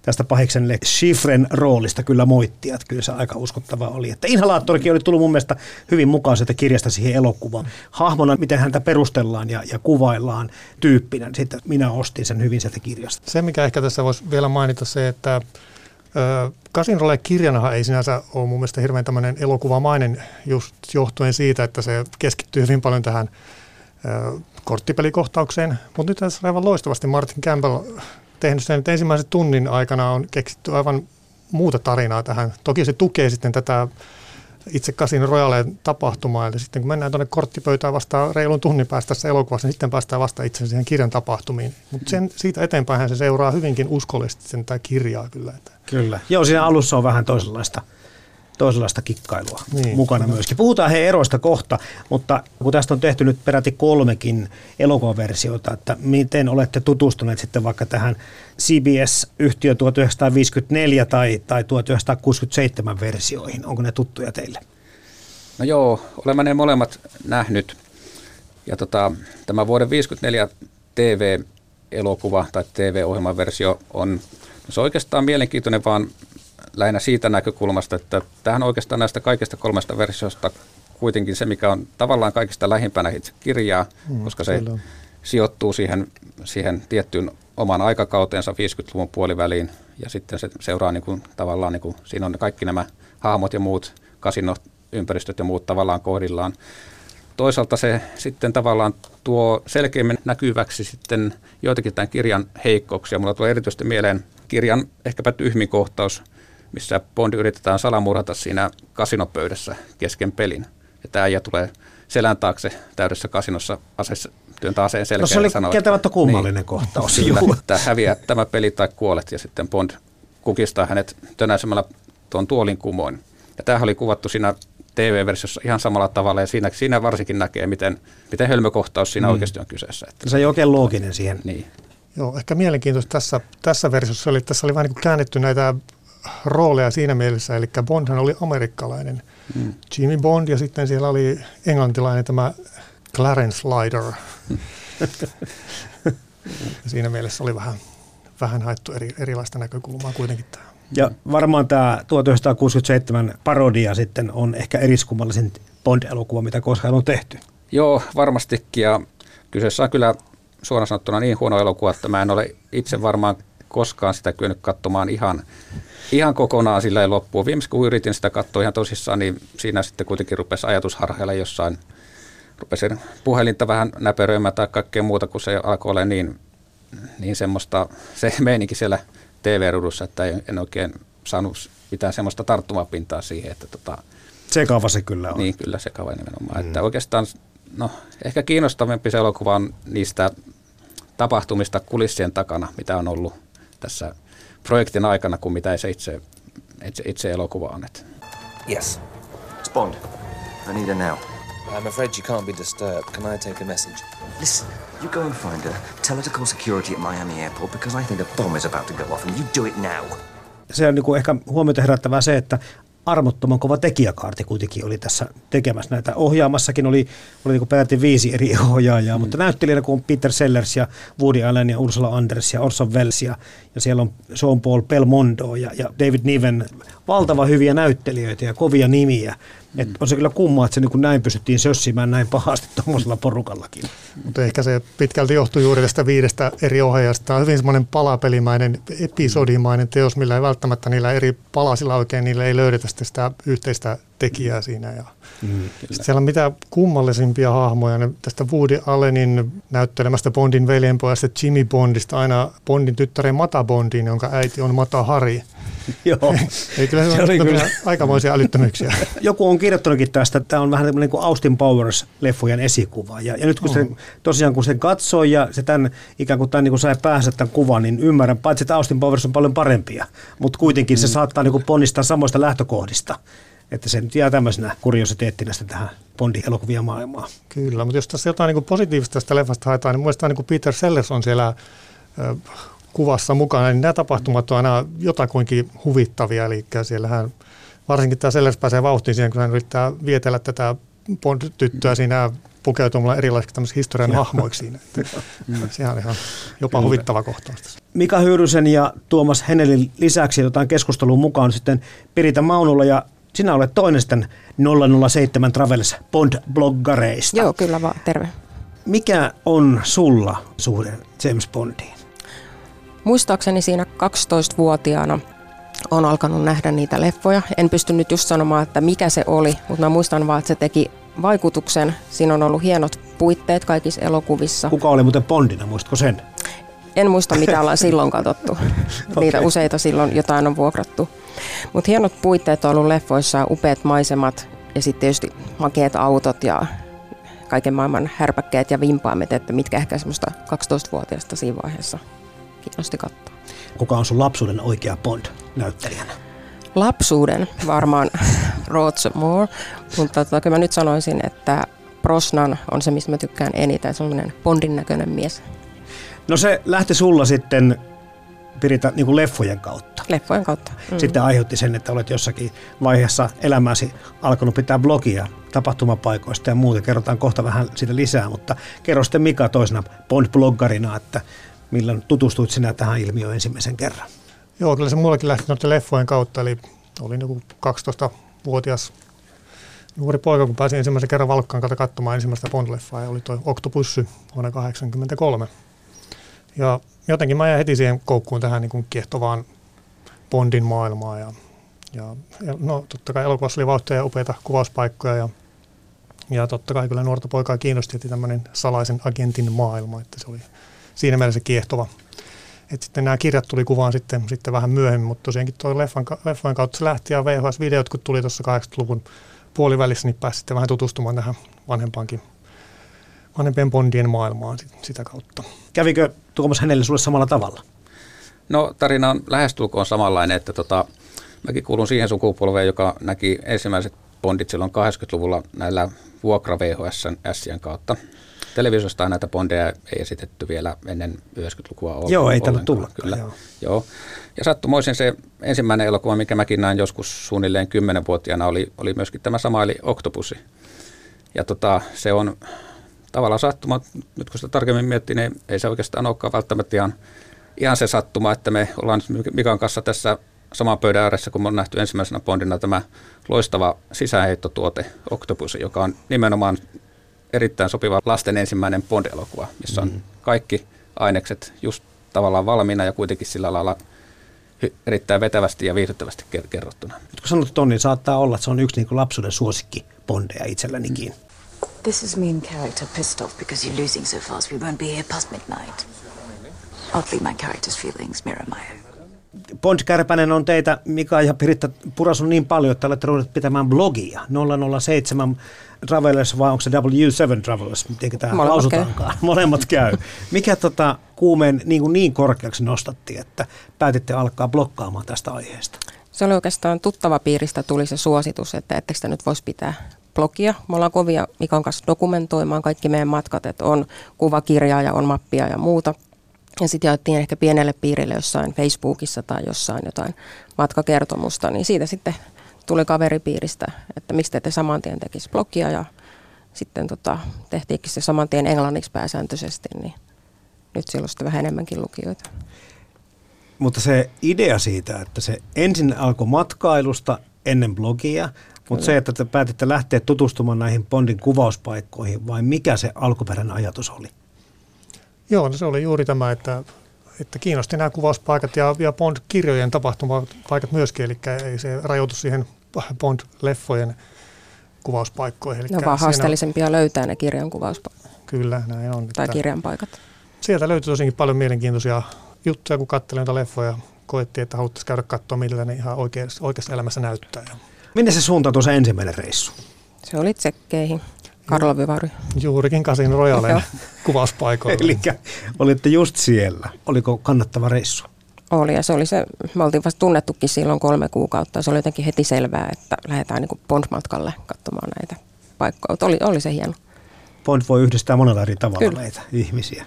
tästä pahiksenille Schifren roolista kyllä moittia, että kyllä se aika uskottava oli. Että inhalaattorikin oli tullut mun mielestä hyvin mukaan sieltä kirjasta siihen elokuvaan. Hahmona, miten häntä perustellaan ja, ja kuvaillaan tyyppinä, sitten minä ostin sen hyvin sieltä kirjasta. Se, mikä ehkä tässä voisi vielä mainita se, että Kasinrolle kirjanahan ei sinänsä ole mun mielestä hirveän tämmöinen elokuvamainen just johtuen siitä, että se keskittyy hyvin paljon tähän korttipelikohtaukseen, mutta nyt tässä aivan loistavasti Martin Campbell tehnyt sen, että ensimmäisen tunnin aikana on keksitty aivan muuta tarinaa tähän. Toki se tukee sitten tätä itse Casino Royaleen tapahtumaa. Eli sitten kun mennään tuonne korttipöytään vasta reilun tunnin päästä tässä elokuvassa, niin sitten päästään vasta itse siihen kirjan tapahtumiin. Mutta sen, siitä eteenpäin se seuraa hyvinkin uskollisesti sen tämä kirjaa kyllä. Kyllä. Joo, siinä alussa on vähän toisenlaista toisenlaista kikkailua niin. mukana myöskin. Puhutaan he eroista kohta, mutta kun tästä on tehty nyt peräti kolmekin elokuvaversiota, että miten olette tutustuneet sitten vaikka tähän CBS-yhtiö 1954 tai, tai 1967 versioihin? Onko ne tuttuja teille? No joo, olemme ne molemmat nähnyt. Ja tota, tämä vuoden 54 TV-elokuva tai TV-ohjelman versio on, se on oikeastaan mielenkiintoinen vaan lähinnä siitä näkökulmasta, että tähän oikeastaan näistä kaikista kolmesta versiosta kuitenkin se, mikä on tavallaan kaikista lähimpänä itse kirjaa, mm, koska se kyllä. sijoittuu siihen, siihen tiettyyn oman aikakautensa 50-luvun puoliväliin ja sitten se seuraa niin kuin, tavallaan, niin kuin, siinä on kaikki nämä hahmot ja muut kasinoympäristöt ja muut tavallaan kohdillaan. Toisaalta se sitten tavallaan tuo selkeämmin näkyväksi sitten joitakin tämän kirjan heikkouksia. Mulla tulee erityisesti mieleen kirjan ehkäpä tyhmin kohtaus, missä Bond yritetään salamurhata siinä kasinopöydässä kesken pelin. Ja tämä äijä tulee selän taakse täydessä kasinossa aseessa työntää aseen selkeä. No se oli sanoo, kieltämättä kummallinen niin, kohtaus. Kyllä, että häviää tämä peli tai kuolet ja sitten Bond kukistaa hänet tönäisemällä tuon tuolin kumoin. Ja tämähän oli kuvattu siinä TV-versiossa ihan samalla tavalla ja siinä, siinä varsinkin näkee, miten, miten hölmökohtaus siinä mm. oikeasti on kyseessä. Että, se ei oikein looginen siihen. Niin. Joo, ehkä mielenkiintoista tässä, tässä versiossa oli, että tässä oli vähän niin käännetty näitä rooleja siinä mielessä, eli Bondhan oli amerikkalainen mm. Jimmy Bond ja sitten siellä oli englantilainen tämä Clarence Slider. [laughs] siinä mielessä oli vähän, vähän haettu eri, erilaista näkökulmaa kuitenkin tähän. Ja varmaan tämä 1967 parodia sitten on ehkä eriskummallisen Bond-elokuva, mitä koskaan on tehty. Joo, varmastikin. Ja kyseessä on kyllä suoraan sanottuna niin huono elokuva, että mä en ole itse varmaan koskaan sitä kyennyt katsomaan ihan, ihan kokonaan sillä ei loppuun. Viimeksi kun yritin sitä katsoa ihan tosissaan, niin siinä sitten kuitenkin rupesi ajatusharhailla jossain. Rupesin puhelinta vähän näperöimään tai kaikkea muuta, kun se alkoi olla niin, niin semmoista, se [laughs] meininki siellä TV-rudussa, että en oikein saanut mitään semmoista tarttumapintaa siihen, että tota, Sekava se kyllä on. Niin, kyllä sekava nimenomaan. Mm. Että oikeastaan, no, ehkä kiinnostavampi se elokuva on niistä tapahtumista kulissien takana, mitä on ollut tässä projektin aikana kuin mitä se itse, itse, itse elokuva on. Yes. It's Bond. I need her now. I'm afraid she can't be disturbed. Can I take a message? Listen, you go and find her. Tell her to call security at Miami Airport because I think a bomb is about to go off and you do it now. Se on niin kuin ehkä huomiota herättävää se, että armottoman kova tekijäkaarti kuitenkin oli tässä tekemässä näitä. Ohjaamassakin oli, oli niin peräti viisi eri [laughs] ohjaajaa, mm. mutta näyttelijänä kun on Peter Sellers ja Woody Allen ja Ursula Anders ja Orson Welles ja, ja siellä on Jean-Paul Belmondo ja, ja David Niven, valtava hyviä näyttelijöitä ja kovia nimiä. Mm. Et on se kyllä kumma, että se niin kuin näin pystyttiin sössimään näin pahasti tuommoisella porukallakin. Mutta ehkä se pitkälti johtuu juuri tästä viidestä eri ohjaajasta. Tämä on hyvin semmoinen palapelimäinen, episodimainen teos, millä ei välttämättä niillä eri palasilla oikein, niillä ei löydetä sitä yhteistä tekijää siinä. Ja mm, siellä on mitä kummallisimpia hahmoja. Ne tästä Woody Allenin näyttelemästä Bondin veljenpojasta Jimmy Bondista aina Bondin tyttären Mata Bondin, jonka äiti on Mata Hari. [laughs] Joo. Ei, kyllä se, se oli kyllä aikamoisia älyttömyyksiä. [laughs] Joku on kirjoittanutkin tästä, että tämä on vähän niin kuin Austin Powers-leffojen esikuva. Ja, ja nyt kun se, tosiaan kun sen katsoi ja se tämän, ikään kuin tämän niin kuin sai päänsä tämän kuvan, niin ymmärrän, paitsi että Austin Powers on paljon parempia, mutta kuitenkin mm. se saattaa niin kuin ponnistaa samoista lähtökohdista. Että se nyt jää tämmöisenä kuriositeettina tähän Bondin elokuvia maailmaan. Kyllä, mutta jos tässä jotain niin positiivista tästä leffasta haetaan, niin mielestäni niin Peter Sellers on siellä kuvassa mukana, niin nämä tapahtumat on aina jotakuinkin huvittavia, eli siellähän varsinkin tämä Sellers pääsee vauhtiin siihen, kun hän yrittää vietellä tätä Bond-tyttöä siinä pukeutumalla erilaisiksi historian hahmoiksi siinä. sehän on ihan jopa huvittava kohtaus. Mika Hyyrysen ja Tuomas Henelin lisäksi otetaan keskusteluun mukaan sitten Pirita Maunulla ja sinä olet toinen sitten 007 Travels Bond-bloggareista. Joo, kyllä vaan. Terve. Mikä on sulla suhde James Bondiin? Muistaakseni siinä 12-vuotiaana on alkanut nähdä niitä leffoja. En pysty nyt just sanomaan, että mikä se oli, mutta mä muistan vaan, että se teki vaikutuksen. Siinä on ollut hienot puitteet kaikissa elokuvissa. Kuka oli muuten Bondina, muistatko sen? En muista, mitä ollaan [laughs] silloin katsottu. okay. Niitä useita silloin jotain on vuokrattu. Mutta hienot puitteet on ollut leffoissa, upeat maisemat ja sitten tietysti makeat autot ja kaiken maailman härpäkkeet ja vimpaamet, että mitkä ehkä semmoista 12-vuotiaasta siinä vaiheessa kiinnosti katsoa. Kuka on sun lapsuuden oikea Bond näyttelijänä? Lapsuuden varmaan, [laughs] Roger Moore, mutta tota, kyllä mä nyt sanoisin, että Brosnan on se, mistä mä tykkään eniten, semmoinen Bondin näköinen mies. No se lähti sulla sitten Pirita niin kuin leffojen kautta. Leffojen kautta. Mm. Sitten aiheutti sen, että olet jossakin vaiheessa elämäsi alkanut pitää blogia tapahtumapaikoista ja muuta. Kerrotaan kohta vähän siitä lisää, mutta kerro sitten Mika toisena Bond-bloggarina, että milloin tutustuit sinä tähän ilmiöön ensimmäisen kerran? Joo, kyllä se mullakin lähti noiden leffojen kautta, eli olin joku 12-vuotias nuori poika, kun pääsin ensimmäisen kerran Valkkaan kautta katsomaan ensimmäistä Bond-leffaa, ja oli tuo Octopussy vuonna 1983. Ja jotenkin mä jäin heti siihen koukkuun tähän niin kuin kiehtovaan Bondin maailmaan. Ja, ja, no, totta kai elokuvassa oli vauhtia ja upeita kuvauspaikkoja ja, ja totta kai kyllä nuorta poikaa kiinnosti heti tämmöinen salaisen agentin maailma, että se oli siinä mielessä kiehtova. Et sitten nämä kirjat tuli kuvaan sitten, sitten vähän myöhemmin, mutta tosiaankin tuo leffan, leffan kautta se lähti ja VHS-videot, kun tuli tuossa 80-luvun puolivälissä, niin pääsi sitten vähän tutustumaan tähän vanhempaankin vanhempien Bondien maailmaan sitä kautta. Kävikö Tuomas hänelle sulle samalla tavalla? No tarina on lähestulkoon samanlainen, että tota, mäkin kuulun siihen sukupolveen, joka näki ensimmäiset Bondit silloin 80-luvulla näillä vuokra VHS kautta. Televisiosta näitä Bondeja ei esitetty vielä ennen 90-lukua ollenkaan. Joo, ei tällä tulla. Kyllä. Joo. Joo. Ja sattumoisin se ensimmäinen elokuva, mikä mäkin näin joskus suunnilleen 10-vuotiaana, oli, oli myöskin tämä sama, eli Octopusi. Ja tota, se on tavallaan sattuma, nyt kun sitä tarkemmin miettii, niin ei se oikeastaan olekaan välttämättä ihan, ihan se sattuma, että me ollaan Mikan kanssa tässä saman pöydän ääressä, kun me on nähty ensimmäisenä Bondina tämä loistava sisäänheittotuote Octopus, joka on nimenomaan erittäin sopiva lasten ensimmäinen Bond-elokuva, missä on mm. kaikki ainekset just tavallaan valmiina ja kuitenkin sillä lailla erittäin vetävästi ja viihdyttävästi kerrottuna. Nyt kun sanot Tonni, saattaa olla, että se on yksi niin kuin lapsuuden suosikki Bondeja itsellänikin. Mm. This is me in character pissed off because you're losing so fast we won't be here past midnight. Oddly, my character's feelings mirror my own. Bond Kärpänen on teitä, Mika ja Piritta, purasun niin paljon, että olette ruvenneet pitämään blogia 007 Travelers vai onko se W7 Travelers, miten tämä Molemmat lausutaankaan. Käy. [laughs] Molemmat käy. Mikä tota, kuumeen niin, kuin niin korkeaksi nostatti, että päätitte alkaa blokkaamaan tästä aiheesta? Se oli oikeastaan tuttava piiristä tuli se suositus, että ettekö sitä nyt voisi pitää blogia. Me ollaan kovia Mikan kanssa dokumentoimaan kaikki meidän matkat, että on kuvakirjaa ja on mappia ja muuta. Ja sitten jaettiin ehkä pienelle piirille jossain Facebookissa tai jossain jotain matkakertomusta, niin siitä sitten tuli kaveripiiristä, että miksi te ette saman tien tekisi blogia ja sitten tota, tehtiinkin se saman tien englanniksi pääsääntöisesti, niin nyt siellä on sitten vähän enemmänkin lukijoita. Mutta se idea siitä, että se ensin alkoi matkailusta ennen blogia, mutta se, että te päätitte lähteä tutustumaan näihin Bondin kuvauspaikkoihin, vai mikä se alkuperäinen ajatus oli? Joo, no se oli juuri tämä, että, että kiinnosti nämä kuvauspaikat ja, ja Bond-kirjojen tapahtumapaikat myöskin, eli ei se rajoitu siihen Bond-leffojen kuvauspaikkoihin. Eli ne on vaan haasteellisempia on, löytää ne kirjan kuvauspaikat. Kyllä, näin on. Tai kirjan paikat. Sieltä löytyi tosinkin paljon mielenkiintoisia juttuja, kun katselin noita leffoja. Koettiin, että haluttaisiin käydä katsoa, millä ne ihan oikeassa, oikeassa elämässä näyttää. Minne se suuntautui se ensimmäinen reissu? Se oli tsekkeihin. Karlovy Vary. Juurikin Kasin Royalen [laughs] kuvauspaikoilla. Eli olitte just siellä. Oliko kannattava reissu? Oli ja se oli se, me oltiin vasta tunnettukin silloin kolme kuukautta. Se oli jotenkin heti selvää, että lähdetään niin Bond-matkalle katsomaan näitä paikkoja. Oli, oli se hieno. Bond voi yhdistää monella eri tavalla Kyllä. näitä ihmisiä.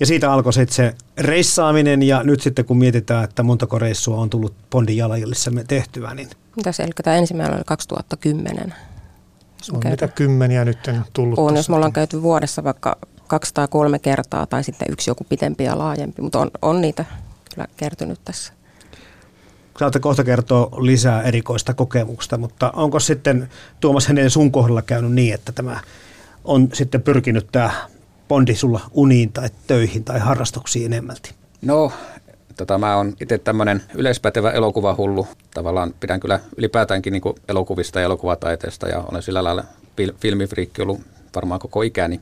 Ja siitä alkoi sitten se reissaaminen ja nyt sitten kun mietitään, että montako reissua on tullut Bondin jalanjäljissä tehtyä, niin... Mitä se, eli tämä ensimmäinen oli 2010. On niitä kymmeniä nyt tullut. On, jos me ollaan käyty vuodessa vaikka 203 kertaa tai sitten yksi joku pitempi ja laajempi, mutta on, on niitä kyllä kertynyt tässä. Saatte kohta kertoa lisää erikoista kokemuksesta, mutta onko sitten Tuomas hänen sun kohdalla käynyt niin, että tämä on sitten pyrkinyt tämä Bondi sulla uniin tai töihin tai harrastuksiin enemmälti? No, tota, mä oon itse tämmöinen yleispätevä elokuvahullu. Tavallaan pidän kyllä ylipäätäänkin niin elokuvista ja elokuvataiteesta ja olen sillä lailla fil- filmifriikki ollut varmaan koko ikäni.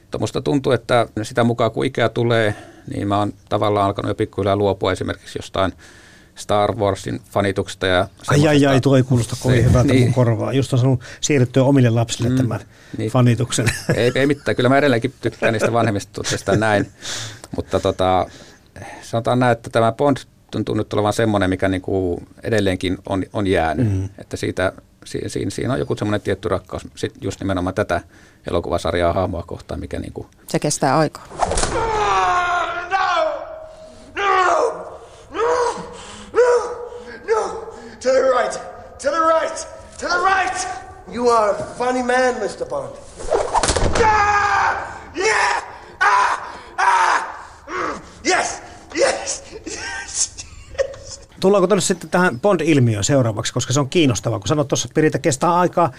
Mutta musta tuntuu, että sitä mukaan kun ikää tulee, niin mä oon tavallaan alkanut jo pikkuhiljaa luopua esimerkiksi jostain Star Warsin fanituksesta. Ja ai ai ai, tuo ei kuulosta kovin hyvältä niin. mun korvaa. Just on sanonut siirryttyä omille lapsille mm, tämän niin. fanituksen. Ei, ei mitään, kyllä mä edelleenkin tykkään niistä vanhemmista tuotteista näin. Mutta tota, sanotaan näin, että tämä Bond tuntuu nyt olevan semmoinen, mikä niin kuin edelleenkin on, on jäänyt. Mm. Että siitä siinä, siinä on joku semmoinen tietty rakkaus sit just nimenomaan tätä elokuvasarjaa hahmoa kohtaan, mikä niin kuin... Se kestää aikaa. To the right! To the right! To the right! You are a funny man, Mr. Bond. Ah! Yeah! Ah! Ah! Mm! Yes! Yes! Yes! Tullaanko tuonne sitten tähän Bond-ilmiöön seuraavaksi, koska se on kiinnostavaa. Kun sanoit tuossa, Pirita kestää aikaa,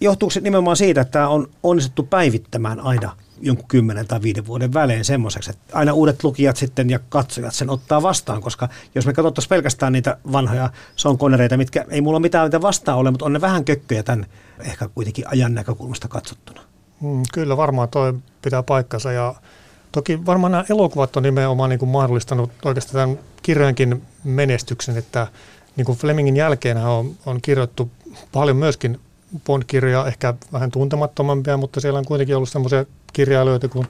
johtuuko se nimenomaan siitä, että tämä on onnistuttu päivittämään aina jonkun kymmenen tai viiden vuoden välein semmoiseksi, että aina uudet lukijat sitten ja katsojat sen ottaa vastaan, koska jos me katsottaisiin pelkästään niitä vanhoja sonkonereita, mitkä ei mulla mitään mitä vastaan ole, mutta on ne vähän kökköjä tämän ehkä kuitenkin ajan näkökulmasta katsottuna. Mm, kyllä varmaan toi pitää paikkansa ja toki varmaan nämä elokuvat on nimenomaan niin kuin mahdollistanut oikeastaan tämän kirjojenkin menestyksen, että niin kuin Flemingin jälkeen on, on kirjoittu paljon myöskin Bond-kirjoja, ehkä vähän tuntemattomampia, mutta siellä on kuitenkin ollut semmoisia kirjailijoita kuin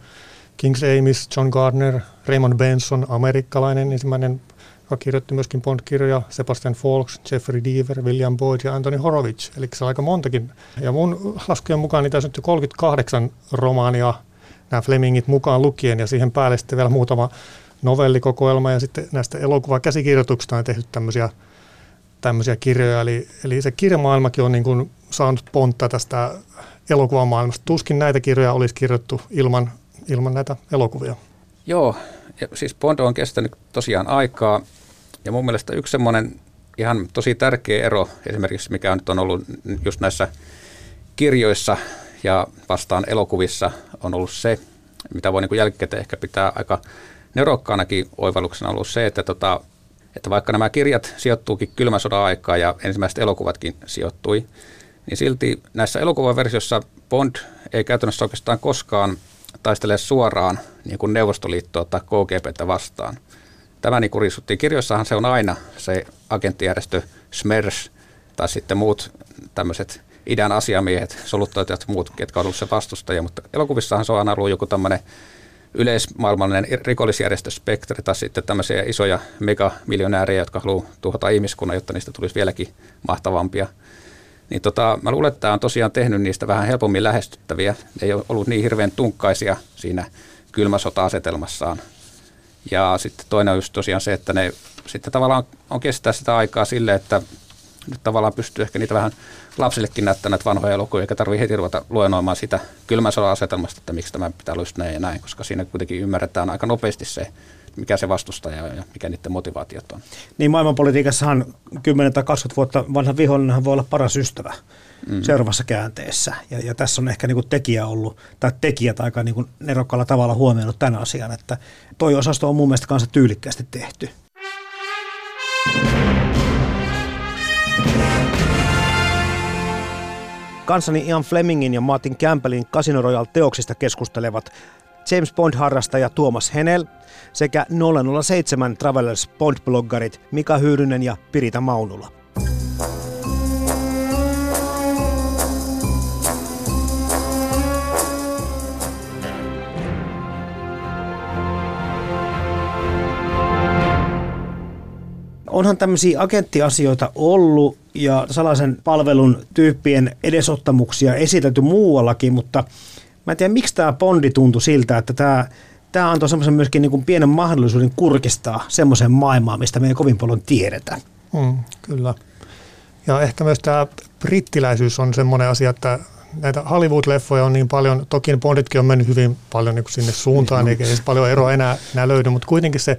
Kings Amis, John Gardner, Raymond Benson, amerikkalainen ensimmäinen, joka kirjoitti myöskin Bond-kirjoja, Sebastian Fawkes, Jeffrey Deaver, William Boyd ja Anthony Horowitz. Eli se on aika montakin. Ja mun laskujen mukaan niitä on nyt 38 romaania nämä Flemingit mukaan lukien ja siihen päälle sitten vielä muutama novellikokoelma ja sitten näistä elokuvakäsikirjoituksista on tehty tämmöisiä, tämmöisiä kirjoja. Eli, eli se kirjamaailmakin on niin kuin saanut pontta tästä elokuvamaailmasta. Tuskin näitä kirjoja olisi kirjoittu ilman, ilman näitä elokuvia. Joo, ja siis Bond on kestänyt tosiaan aikaa ja mun mielestä yksi semmoinen ihan tosi tärkeä ero esimerkiksi, mikä nyt on ollut just näissä kirjoissa ja vastaan elokuvissa on ollut se, mitä voi niin jälkikäteen ehkä pitää aika nerokkaanakin oivalluksena ollut se, että, tota, että vaikka nämä kirjat sijoittuukin kylmän sodan aikaa ja ensimmäiset elokuvatkin sijoittui, niin silti näissä elokuvaversioissa Bond ei käytännössä oikeastaan koskaan taistele suoraan niin kuin Neuvostoliittoa tai KGBtä vastaan. Tämä niin riisuttiin. Kirjoissahan se on aina se agenttijärjestö SMERS tai sitten muut tämmöiset idän asiamiehet, soluttajat ja muut, ketkä on ollut se vastustaja, mutta elokuvissahan se on aina ollut joku tämmöinen yleismaailmallinen rikollisjärjestö Spectre tai sitten tämmöisiä isoja megamiljonäärejä, jotka haluaa tuhota ihmiskunnan, jotta niistä tulisi vieläkin mahtavampia. Niin tota, mä luulen, että tämä on tosiaan tehnyt niistä vähän helpommin lähestyttäviä. Ne ei ole ollut niin hirveän tunkkaisia siinä kylmäsota-asetelmassaan. Ja sitten toinen on just tosiaan se, että ne sitten tavallaan on kestää sitä aikaa sille, että nyt tavallaan pystyy ehkä niitä vähän lapsillekin näyttää näitä vanhoja elokuvia, eikä tarvitse heti ruveta luennoimaan sitä kylmän sodan asetelmasta, että miksi tämä pitää olla näin ja näin, koska siinä kuitenkin ymmärretään aika nopeasti se, mikä se vastustaja ja mikä niiden motivaatiot on. Niin maailmanpolitiikassahan 10 tai 20 vuotta vanha vihollinen voi olla paras ystävä mm. seuraavassa käänteessä. Ja, ja tässä on ehkä niin kuin tekijä ollut, tai tekijät aika niin kuin nerokkaalla tavalla huomioinut tämän asian, että toi osasto on mun mielestä kanssa tyylikkäästi tehty. Kanssani Ian Flemingin ja Martin Campbellin Casino Royale teoksista keskustelevat James Bond-harrastaja Tuomas Henel sekä 007 Travelers Bond-bloggarit Mika Hyyrynen ja Pirita Maunula. Onhan tämmöisiä agenttiasioita ollut ja salaisen palvelun tyyppien edesottamuksia esitelty muuallakin, mutta mä en tiedä, miksi tämä Bondi tuntui siltä, että tämä, tämä antoi semmoisen myöskin niin kuin pienen mahdollisuuden kurkistaa semmoisen maailmaan, mistä me ei kovin paljon tiedetä. Mm, kyllä. Ja ehkä myös tämä brittiläisyys on semmoinen asia, että näitä Hollywood-leffoja on niin paljon, toki Bonditkin on mennyt hyvin paljon niin kuin sinne suuntaan, mm. eikä edes paljon eroa enää, enää löydy, mutta kuitenkin se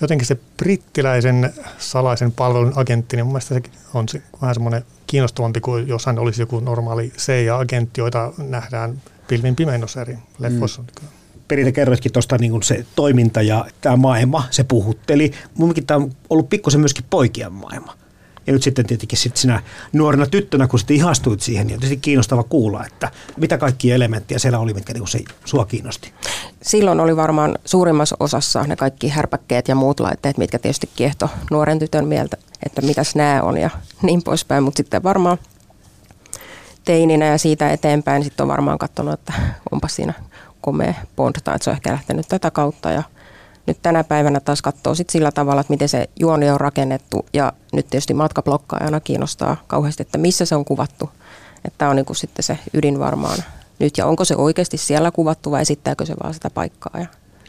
jotenkin se brittiläisen salaisen palvelun agentti, niin mun mielestä se on vähän semmoinen kiinnostavampi kuin jos hän olisi joku normaali CIA-agentti, joita nähdään pilvin pimennossa eri leffoissa. Mm. Peritä kerroitkin tuosta niin se toiminta ja tämä maailma, se puhutteli. Mun tämä on ollut pikkusen myöskin poikien maailma. Ja nyt sitten tietenkin sit sinä nuorena tyttönä, kun sitten ihastuit siihen, niin on tietysti kiinnostava kuulla, että mitä kaikkia elementtejä siellä oli, mitkä niin se sua kiinnosti. Silloin oli varmaan suurimmassa osassa ne kaikki härpäkkeet ja muut laitteet, mitkä tietysti kiehto nuoren tytön mieltä, että mitäs nämä on ja niin poispäin. Mutta sitten varmaan teininä ja siitä eteenpäin sitten on varmaan katsonut, että onpa siinä komea Bond tai että se on ehkä lähtenyt tätä kautta ja nyt tänä päivänä taas katsoo sit sillä tavalla, että miten se juoni on rakennettu ja nyt tietysti matkablokkaajana kiinnostaa kauheasti, että missä se on kuvattu. Että tämä on niin kuin sitten se ydin varmaan nyt ja onko se oikeasti siellä kuvattu vai esittääkö se vaan sitä paikkaa. Ja...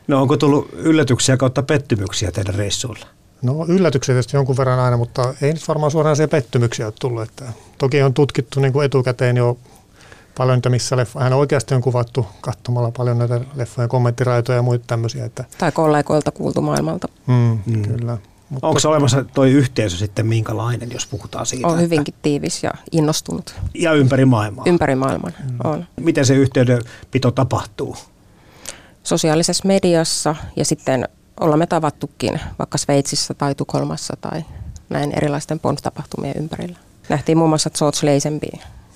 No onko tullut yllätyksiä kautta pettymyksiä teidän reissuilla? No yllätyksiä tietysti jonkun verran aina, mutta ei nyt varmaan suoranaisia pettymyksiä ole tullut. Että toki on tutkittu niin kuin etukäteen jo paljon niitä, missä leffa, hän oikeasti on kuvattu katsomalla paljon näitä leffojen kommenttiraitoja ja muita tämmöisiä. Että, tai kollegoilta kuultu maailmalta. Mm, mm. Kyllä. Mutta Onko se olemassa tuo yhteisö sitten minkälainen, jos puhutaan siitä? On hyvinkin tiivis ja innostunut. Ja ympäri maailmaa? Ympäri maailman, mm. on. Miten se yhteydenpito tapahtuu? Sosiaalisessa mediassa ja sitten olemme tavattukin vaikka Sveitsissä tai Tukholmassa tai näin erilaisten Bond-tapahtumien ympärillä. Nähtiin muun muassa George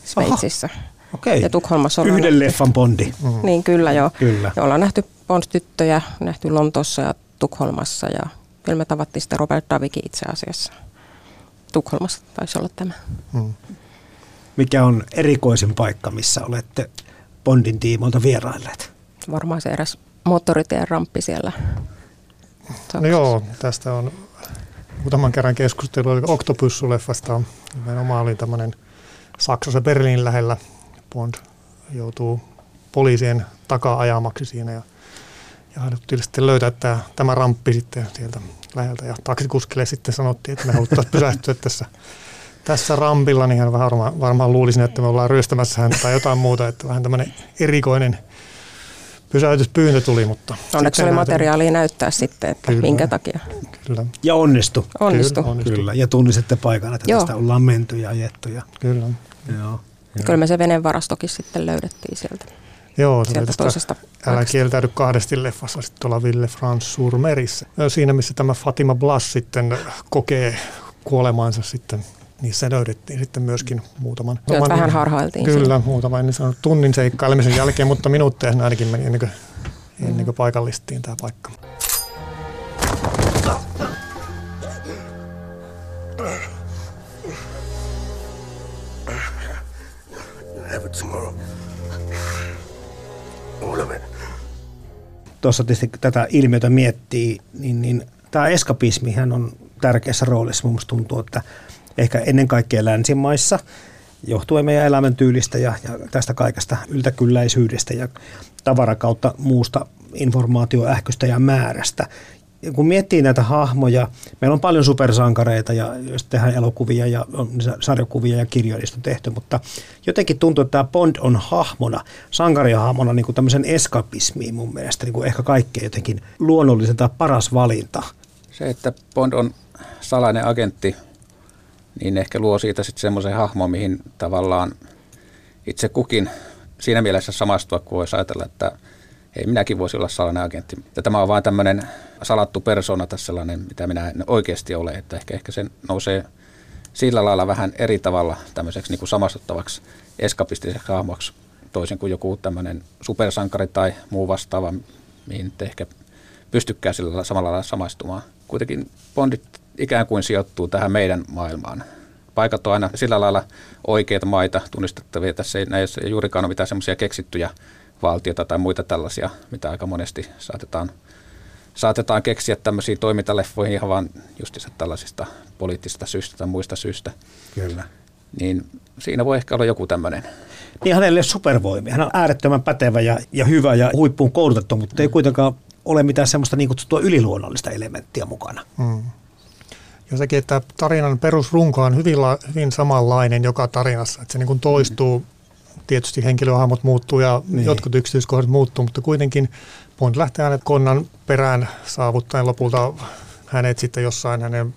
Sveitsissä. Aha. Okei. Ja Tukholmassa Yhden nähty. leffan Bondi. Mm. Niin kyllä joo. Kyllä. Ja ollaan nähty Bond-tyttöjä, nähty Lontoossa ja Tukholmassa ja kyllä me tavattiin sitten Robert Davikin itse asiassa. Tukholmassa taisi olla tämä. Mm. Mikä on erikoisin paikka, missä olette Bondin tiimoilta vierailleet? Varmaan se eräs moottoritien ramppi siellä. No joo, tästä on muutaman kerran keskustelu oli Octopus-leffasta. Nimenomaan oli tämmöinen Saksassa Berliinin lähellä Bond joutuu poliisien takaa ajamaksi siinä ja, ja haluttiin sitten löytää tämä, tämä ramppi sitten sieltä läheltä ja taksikuskille sitten sanottiin, että me haluttaisiin pysähtyä tässä, tässä rampilla, niin hän varmaan, varmaan luulisin, että me ollaan ryöstämässä häntä tai jotain muuta, että vähän tämmöinen erikoinen pysäytyspyyntö tuli, mutta... Onneksi oli materiaalia näyttää sitten, että kyllä, minkä takia. Kyllä. Ja onnistu. Onnistu. Kyllä, onnistu. kyllä. Ja tunnisette paikan, että Joo. tästä ollaan menty ja ajettu. Ja... Kyllä. Joo. Kyllä me se veneen varastokin sitten löydettiin sieltä. Joo, sieltä toisesta Älä kieltäydy kahdesti leffassa sitten tuolla Ville France Surmerissä. Siinä, missä tämä Fatima Blas sitten kokee kuolemansa sitten niin se löydettiin sitten myöskin muutaman. Joo, vähän harhailtiin. Kyllä, siinä. muutaman niin tunnin seikkailemisen jälkeen, mutta minuutteja ainakin meni ennen kuin, ennen kuin paikallistiin tämä paikka. Have it tomorrow. All of it. Tuossa tietysti tätä ilmiötä miettii, niin, niin tämä eskapismihän on tärkeässä roolissa. Mun tuntuu, että ehkä ennen kaikkea länsimaissa, johtuen meidän elämäntyylistä ja, ja tästä kaikesta yltäkylläisyydestä ja tavarakautta muusta informaatioähköstä ja määrästä, kun miettii näitä hahmoja, meillä on paljon supersankareita ja jos tehdään elokuvia ja on sarjakuvia ja on tehty, mutta jotenkin tuntuu, että tämä Bond on hahmona, sankarihahmona niin kuin tämmöisen eskapismiin mun mielestä niin kuin ehkä kaikkein jotenkin luonnollisen tai paras valinta. Se, että Bond on salainen agentti, niin ehkä luo siitä sitten semmoisen hahmon, mihin tavallaan itse kukin siinä mielessä samastua, kun voisi ajatella, että – ei minäkin voisi olla salainen agentti. Ja tämä on vain tämmöinen salattu persona tässä sellainen, mitä minä en oikeasti ole, että ehkä, ehkä se nousee sillä lailla vähän eri tavalla tämmöiseksi niin kuin samastuttavaksi eskapistiseksi hahmoksi toisin kuin joku tämmöinen supersankari tai muu vastaava, mihin nyt ehkä pystykää sillä samalla lailla samaistumaan. Kuitenkin Bondit ikään kuin sijoittuu tähän meidän maailmaan. Paikat on aina sillä lailla oikeita maita tunnistettavia. Tässä ei näissä juurikaan ole mitään semmoisia keksittyjä valtiota tai muita tällaisia, mitä aika monesti saatetaan, saatetaan keksiä tämmöisiä toimintaleffoihin ihan vaan justissa tällaisista poliittisista syistä tai muista syistä. Kyllä. Niin siinä voi ehkä olla joku tämmöinen. Niin hänelle supervoimia. Hän on äärettömän pätevä ja, ja hyvä ja huippuun koulutettu, mutta ei kuitenkaan ole mitään semmoista niin kutsuttua yliluonnollista elementtiä mukana. Mm. Ja sekin, että tarinan perusrunko on hyvin, la, hyvin samanlainen joka tarinassa, että se niin kuin toistuu mm tietysti henkilöhahmot muuttuu ja niin. jotkut yksityiskohdat muuttuu, mutta kuitenkin Bond lähtee hänet konnan perään saavuttaen lopulta hänet sitten jossain hänen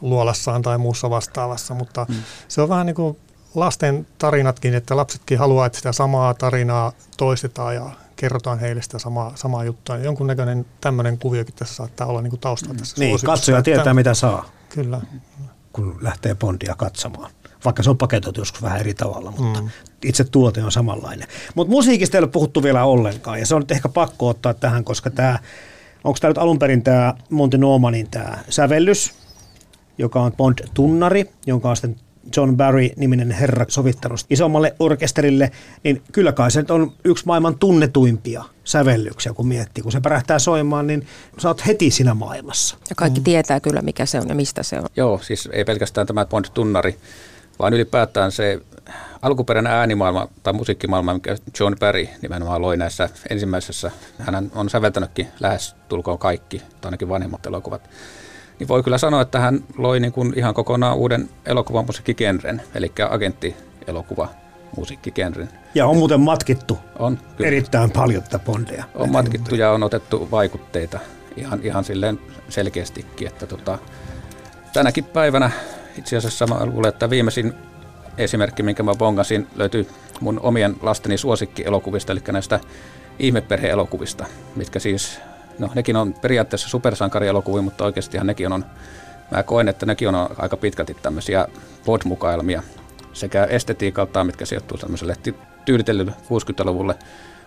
luolassaan tai muussa vastaavassa, mutta mm. se on vähän niin kuin lasten tarinatkin, että lapsetkin haluaa, että sitä samaa tarinaa toistetaan ja kerrotaan heille sitä samaa, samaa juttua. Ja jonkunnäköinen tämmöinen kuviokin tässä saattaa olla niin kuin taustalla tässä Niin, katsoja tietää mitä saa. Kyllä. Kun lähtee Bondia katsomaan vaikka se on paketoitu joskus vähän eri tavalla, mutta mm. itse tuote on samanlainen. Mutta musiikista ei ole puhuttu vielä ollenkaan, ja se on nyt ehkä pakko ottaa tähän, koska tämä, onko tämä nyt alun perin tämä Monty Normanin tämä sävellys, joka on Bond-tunnari, jonka on sitten John Barry-niminen herra sovittanut isommalle orkesterille, niin kyllä kai se on yksi maailman tunnetuimpia sävellyksiä, kun miettii. Kun se pärähtää soimaan, niin sä oot heti siinä maailmassa. Ja kaikki mm. tietää kyllä, mikä se on ja mistä se on. Joo, siis ei pelkästään tämä Bond-tunnari, vaan ylipäätään se alkuperäinen äänimaailma tai musiikkimaailma, mikä John Barry nimenomaan loi näissä ensimmäisessä. Hän on säveltänytkin lähes tulkoon kaikki, tai ainakin vanhemmat elokuvat niin voi kyllä sanoa, että hän loi niin kuin ihan kokonaan uuden elokuvan musiikkigenren, eli agenttielokuva musiikkigenren. Ja on muuten matkittu on, kyllä. erittäin paljon tätä Bondia. On matkittu ja on otettu vaikutteita ihan, ihan silleen selkeästikin, että tota, tänäkin päivänä itse asiassa mä luulen, että viimeisin esimerkki, minkä mä bongasin, löytyy mun omien lasteni suosikkielokuvista, eli näistä ihmeperheelokuvista, mitkä siis no nekin on periaatteessa supersankarielokuvia, mutta oikeastihan nekin on, mä koen, että nekin on aika pitkälti tämmöisiä pod-mukailmia sekä estetiikaltaan, mitkä sijoittuu tämmöiselle tyylitellylle 60-luvulle,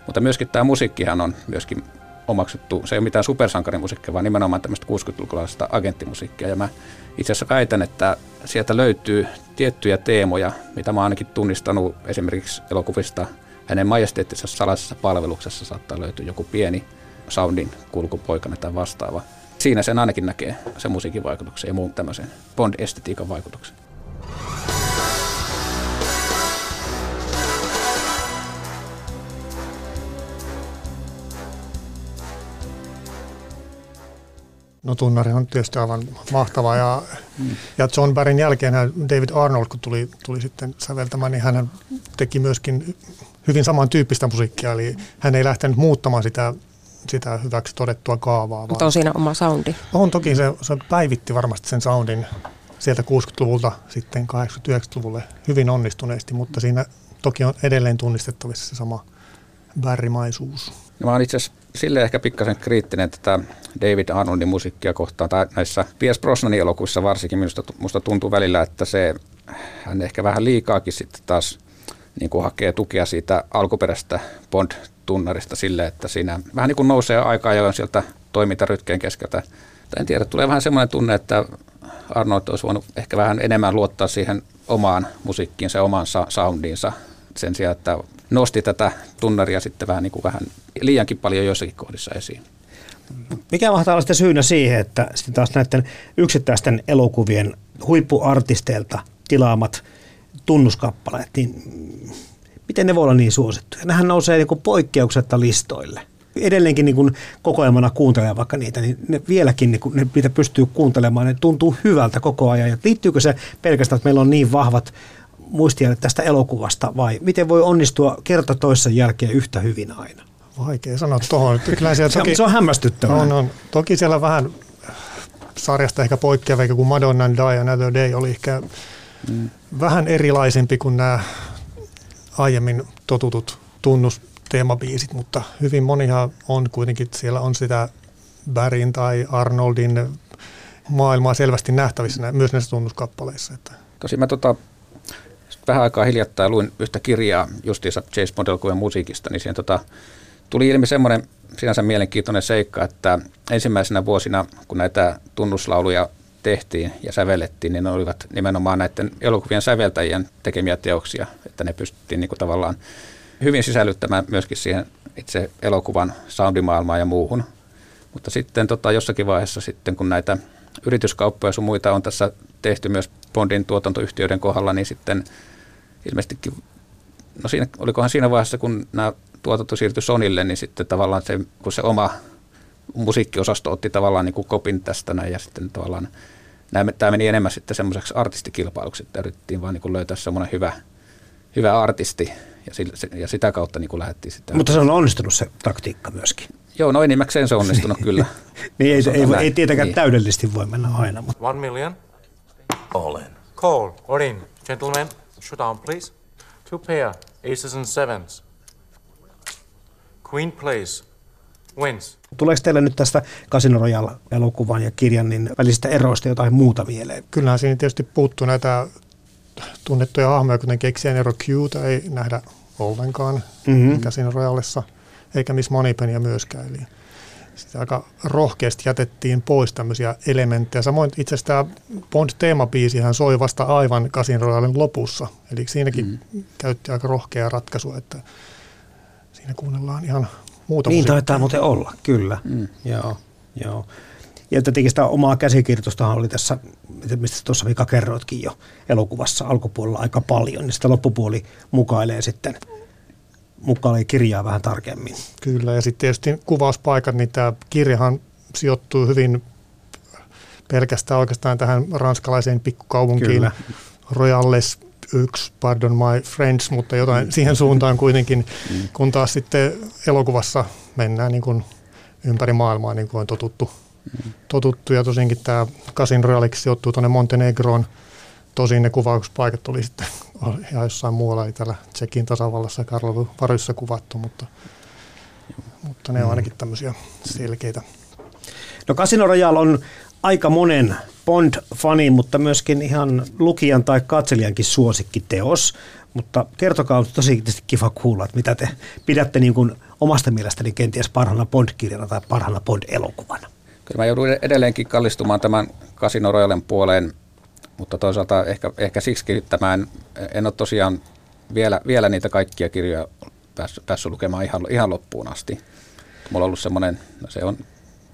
mutta myöskin tämä musiikkihan on myöskin omaksuttu, se ei ole mitään supersankarimusiikkia, vaan nimenomaan tämmöistä 60-lukulaista agenttimusiikkia. Ja mä itse asiassa väitän, että sieltä löytyy tiettyjä teemoja, mitä mä ainakin tunnistanut esimerkiksi elokuvista hänen majesteettisessa salaisessa palveluksessa saattaa löytyä joku pieni soundin kulkupoikana tai vastaava. Siinä sen ainakin näkee se musiikin vaikutuksen ja muun tämmöisen Bond-estetiikan vaikutuksen. No tunnari on tietysti aivan mahtava ja, mm. ja John Barryn jälkeen David Arnold, kun tuli, tuli sitten säveltämään, niin hän teki myöskin hyvin samantyyppistä musiikkia, eli hän ei lähtenyt muuttamaan sitä sitä hyväksi todettua kaavaa. Mutta on siinä oma soundi. On toki, se, se päivitti varmasti sen soundin sieltä 60-luvulta sitten 80-90-luvulle hyvin onnistuneesti, mutta siinä toki on edelleen tunnistettavissa se sama bärrimaisuus. No, mä oon itse asiassa sille ehkä pikkasen kriittinen tätä David Arnoldin musiikkia kohtaan, tai näissä Piers Brosnanin elokuvissa varsinkin minusta, musta tuntuu välillä, että se hän ehkä vähän liikaakin sitten taas niin kuin hakee tukea siitä alkuperäisestä Bond-tunnarista sille, että siinä vähän niin kuin nousee aika ajoin sieltä toimintarytkeen keskeltä. En tiedä, tulee vähän semmoinen tunne, että Arnold olisi voinut ehkä vähän enemmän luottaa siihen omaan musiikkiinsa ja omaan soundiinsa sen sijaan, että nosti tätä tunnaria sitten vähän, niin kuin vähän liiankin paljon joissakin kohdissa esiin. Mikä mahtaa olla sitten syynä siihen, että sitten taas näiden yksittäisten elokuvien huippuartisteilta tilaamat tunnuskappaleet, niin miten ne voi olla niin suosittuja? Nehän nousee niin poikkeuksetta listoille. Edelleenkin niin kokoelmana kuuntelee vaikka niitä, niin ne vieläkin niin kuin, ne, niitä pystyy kuuntelemaan, ne tuntuu hyvältä koko ajan. Ja liittyykö se pelkästään, että meillä on niin vahvat muistijäljet tästä elokuvasta vai miten voi onnistua kerta toisen jälkeen yhtä hyvin aina? Vaikea sanoa tuohon. Kyllä siellä toki, se on hämmästyttävää. On, on. Toki siellä vähän sarjasta ehkä poikkeava, kun Madonna Die Another Day oli ehkä mm. vähän erilaisempi kuin nämä aiemmin totutut tunnusteemabiisit, mutta hyvin monihan on kuitenkin, siellä on sitä Bärin tai Arnoldin maailmaa selvästi nähtävissä myös näissä tunnuskappaleissa. Että. Tosi mä tota, vähän aikaa hiljattain luin yhtä kirjaa justiinsa James Bond musiikista, niin siihen tota, tuli ilmi semmoinen sinänsä mielenkiintoinen seikka, että ensimmäisenä vuosina, kun näitä tunnuslauluja tehtiin ja sävellettiin, niin ne olivat nimenomaan näiden elokuvien säveltäjien tekemiä teoksia, että ne pystyttiin niin kuin tavallaan hyvin sisällyttämään myöskin siihen itse elokuvan soundimaailmaan ja muuhun. Mutta sitten tota, jossakin vaiheessa sitten, kun näitä yrityskauppoja sun muita on tässä tehty myös Bondin tuotantoyhtiöiden kohdalla, niin sitten ilmeisestikin, no siinä, olikohan siinä vaiheessa, kun nämä tuotanto siirtyi Sonille, niin sitten tavallaan se, kun se oma musiikkiosasto otti tavallaan niin kuin kopin tästä näin ja sitten tavallaan tämä meni enemmän sitten semmoiseksi artistikilpailuksi, että yritettiin vaan niin löytää semmoinen hyvä, hyvä artisti ja, sillä, ja sitä kautta niin lähdettiin sitä. Mutta se on onnistunut se taktiikka myöskin. Joo, no enimmäkseen se on onnistunut [laughs] kyllä. niin ei, ei, ei, ei tietenkään niin. täydellisesti voi mennä aina. Mutta. One million. All in. Call or in. Gentlemen, shoot down please. Two pair, aces and sevens. Queen plays. Wins. Tuleeko teille nyt tästä Casino Royale-elokuvan ja kirjan niin välisistä eroista jotain muuta mieleen? Kyllähän siinä tietysti puuttuu näitä tunnettuja hahmoja, kuten keksien ero Q ei nähdä ollenkaan mm-hmm. Casino Royalessa, eikä Miss Moneypenya myöskään. Eli sitten aika rohkeasti jätettiin pois tämmöisiä elementtejä. Samoin itse asiassa tämä Bond-teemabiisihän soi vasta aivan Casin Royalen lopussa. Eli siinäkin mm. käytti aika rohkeaa ratkaisua, että siinä kuunnellaan ihan muuta Niin musiikkia. taitaa muuten olla, kyllä. Mm. Joo, joo. Ja tietenkin sitä omaa käsikirjoitustahan oli tässä, mistä tuossa Mika kerroitkin jo elokuvassa alkupuolella aika paljon, niin sitä loppupuoli mukailee sitten mukailee kirjaa vähän tarkemmin. Kyllä, ja sitten tietysti kuvauspaikat, niin tämä kirjahan sijoittuu hyvin pelkästään oikeastaan tähän ranskalaiseen pikkukaupunkiin. Kyllä. Royales yksi, pardon my friends, mutta jotain mm. siihen suuntaan kuitenkin, mm. kun taas sitten elokuvassa mennään niin kuin ympäri maailmaa, niin kuin on totuttu. Mm. totuttu ja tosinkin tämä Casin Royaleksi sijoittuu tuonne Montenegroon. Tosin ne kuvauspaikat oli sitten ihan jossain muualla, ei täällä Tsekin tasavallassa Karlovy Varyssa kuvattu, mutta, mutta ne on ainakin tämmöisiä selkeitä. No Casino Royale on aika monen Bond-fani, mutta myöskin ihan lukijan tai katselijankin suosikkiteos. Mutta kertokaa, on tosi kiva kuulla, että mitä te pidätte niin kuin omasta mielestäni kenties parhaana Bond-kirjana tai parhaana Bond-elokuvana. Kyllä mä joudun edelleenkin kallistumaan tämän Casino Royalen puoleen, mutta toisaalta ehkä, ehkä siksi tämä en, en ole tosiaan vielä, vielä niitä kaikkia kirjoja päässyt, päässyt lukemaan ihan, ihan loppuun asti. Mulla on ollut semmoinen, no se on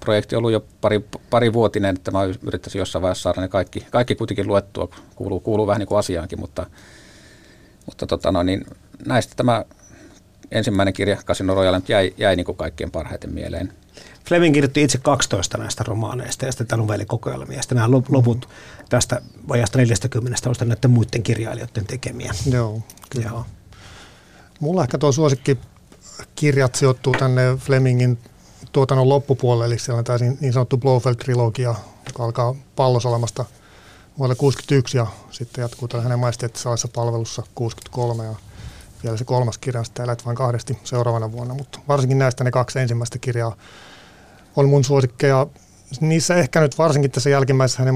projekti ollut jo pari, pari vuotinen, että mä yrittäisin jossain vaiheessa saada ne kaikki, kaikki kuitenkin luettua, kuuluu, kuuluu vähän niin kuin asiaankin, mutta, mutta tota no, niin näistä tämä ensimmäinen kirja Casino Royale jäi, jäi niin kuin kaikkein parhaiten mieleen. Fleming kirjoitti itse 12 näistä romaaneista ja sitten tämä novellikokoelmia. Ja sitten nämä loput tästä vajasta 40 on näiden muiden kirjailijoiden tekemiä. Joo, kyllä. Joo. Mulla ehkä tuo suosikki kirjat sijoittuu tänne Flemingin tuotannon loppupuolelle, eli siellä on tämä niin sanottu Blofeld-trilogia, joka alkaa pallosalemasta vuonna 61 ja sitten jatkuu tällä hänen majesteettisalaisessa palvelussa 63 ja vielä se kolmas kirja sitten elät vain kahdesti seuraavana vuonna, mutta varsinkin näistä ne kaksi ensimmäistä kirjaa on mun suosikkeja. Niissä ehkä nyt varsinkin tässä jälkimmäisessä hänen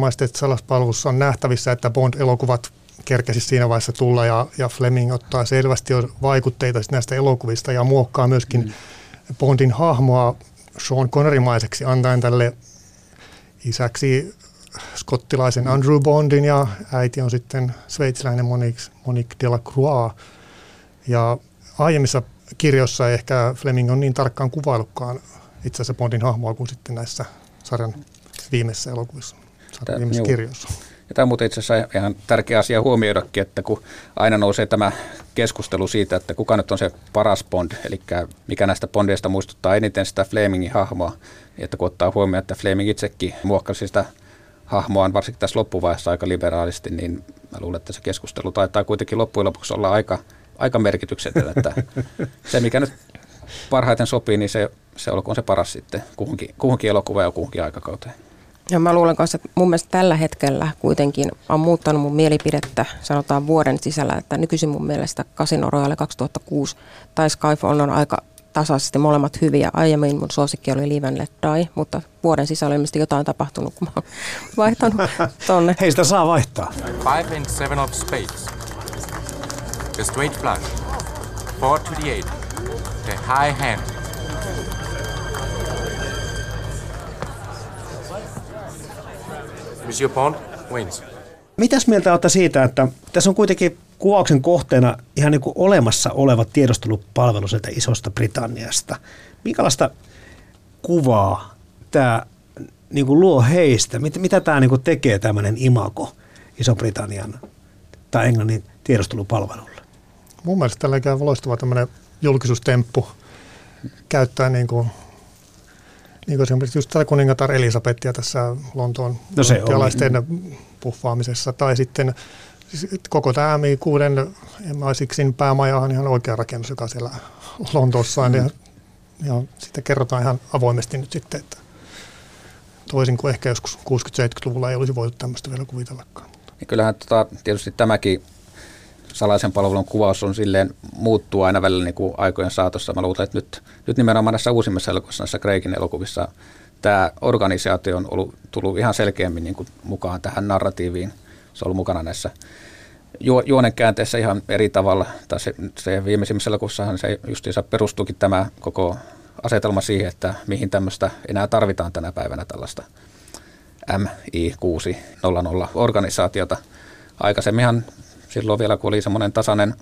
palvelussa on nähtävissä, että Bond-elokuvat kerkesi siinä vaiheessa tulla ja, ja Fleming ottaa selvästi jo vaikutteita näistä elokuvista ja muokkaa myöskin mm. Bondin hahmoa Sean Connery-maiseksi antaen tälle isäksi skottilaisen Andrew Bondin ja äiti on sitten sveitsiläinen Monique, Monique Delacroix. Ja aiemmissa kirjoissa ehkä Fleming on niin tarkkaan kuvaillutkaan itse asiassa Bondin hahmoa kuin sitten näissä sarjan viimeisissä elokuvissa, sarjan viimeisissä kirjoissa. Ja tämä on muuten itse asiassa ihan tärkeä asia huomioidakin, että kun aina nousee tämä keskustelu siitä, että kuka nyt on se paras Bond, eli mikä näistä Bondeista muistuttaa eniten sitä Flemingin hahmoa, että kun ottaa huomioon, että Fleming itsekin muokkasi sitä hahmoaan, varsinkin tässä loppuvaiheessa aika liberaalisti, niin mä luulen, että se keskustelu taitaa kuitenkin loppujen lopuksi olla aika, aika merkityksetön, että se mikä nyt parhaiten sopii, niin se, se olkoon se paras sitten kuhunkin, kuhunkin elokuvaan ja kuhunkin aikakauteen. Ja mä luulen kanssa, että mun mielestä tällä hetkellä kuitenkin on muuttanut mun mielipidettä, sanotaan vuoden sisällä, että nykyisin mun mielestä Casino Royale 2006 tai Skyfall on aika tasaisesti molemmat hyviä. Aiemmin mun suosikki oli Live and Let Die, mutta vuoden sisällä on ilmeisesti jotain tapahtunut, kun mä oon [laughs] vaihtanut [laughs] tonne. Hei, sitä saa vaihtaa. Five and seven of spades. The straight flush. Four to the eight. The high hand. Monsieur Bond wins. Mitäs mieltä olette siitä, että tässä on kuitenkin kuvauksen kohteena ihan niin kuin olemassa oleva tiedustelupalvelu sieltä isosta Britanniasta. Minkälaista kuvaa tämä niin kuin luo heistä? Mitä, mitä tämä niin kuin tekee tämmöinen imago Iso-Britannian tai Englannin tiedustelupalvelulle? Mun mielestä tällä loistava tämmöinen julkisuustemppu käyttää niin kuin niin kuin esimerkiksi just tätä kuningatar Elisabetia tässä Lontoon no puffaamisessa, tai sitten siis koko tämä Mi6 M6 päämaja on ihan oikea rakennus, joka siellä Lontoossa on, mm. ja, ja sitten kerrotaan ihan avoimesti nyt sitten, että toisin kuin ehkä joskus 60-70-luvulla ei olisi voitu tämmöistä vielä kuvitellakaan. Ja kyllähän tota, tietysti tämäkin salaisen palvelun kuvaus on silleen muuttuu aina välillä niin kuin aikojen saatossa. Mä luulen, että nyt, nyt nimenomaan näissä uusimmissa elokuvissa, näissä Kreikin elokuvissa, tämä organisaatio on ollut, tullut ihan selkeämmin niin kuin mukaan tähän narratiiviin. Se on ollut mukana näissä ju, juonen ihan eri tavalla. Tai se, se viimeisimmässä elokuvassahan se justiinsa perustuukin tämä koko asetelma siihen, että mihin tämmöistä enää tarvitaan tänä päivänä tällaista MI600 organisaatiota. Aikaisemminhan silloin vielä, kun oli semmoinen tasainen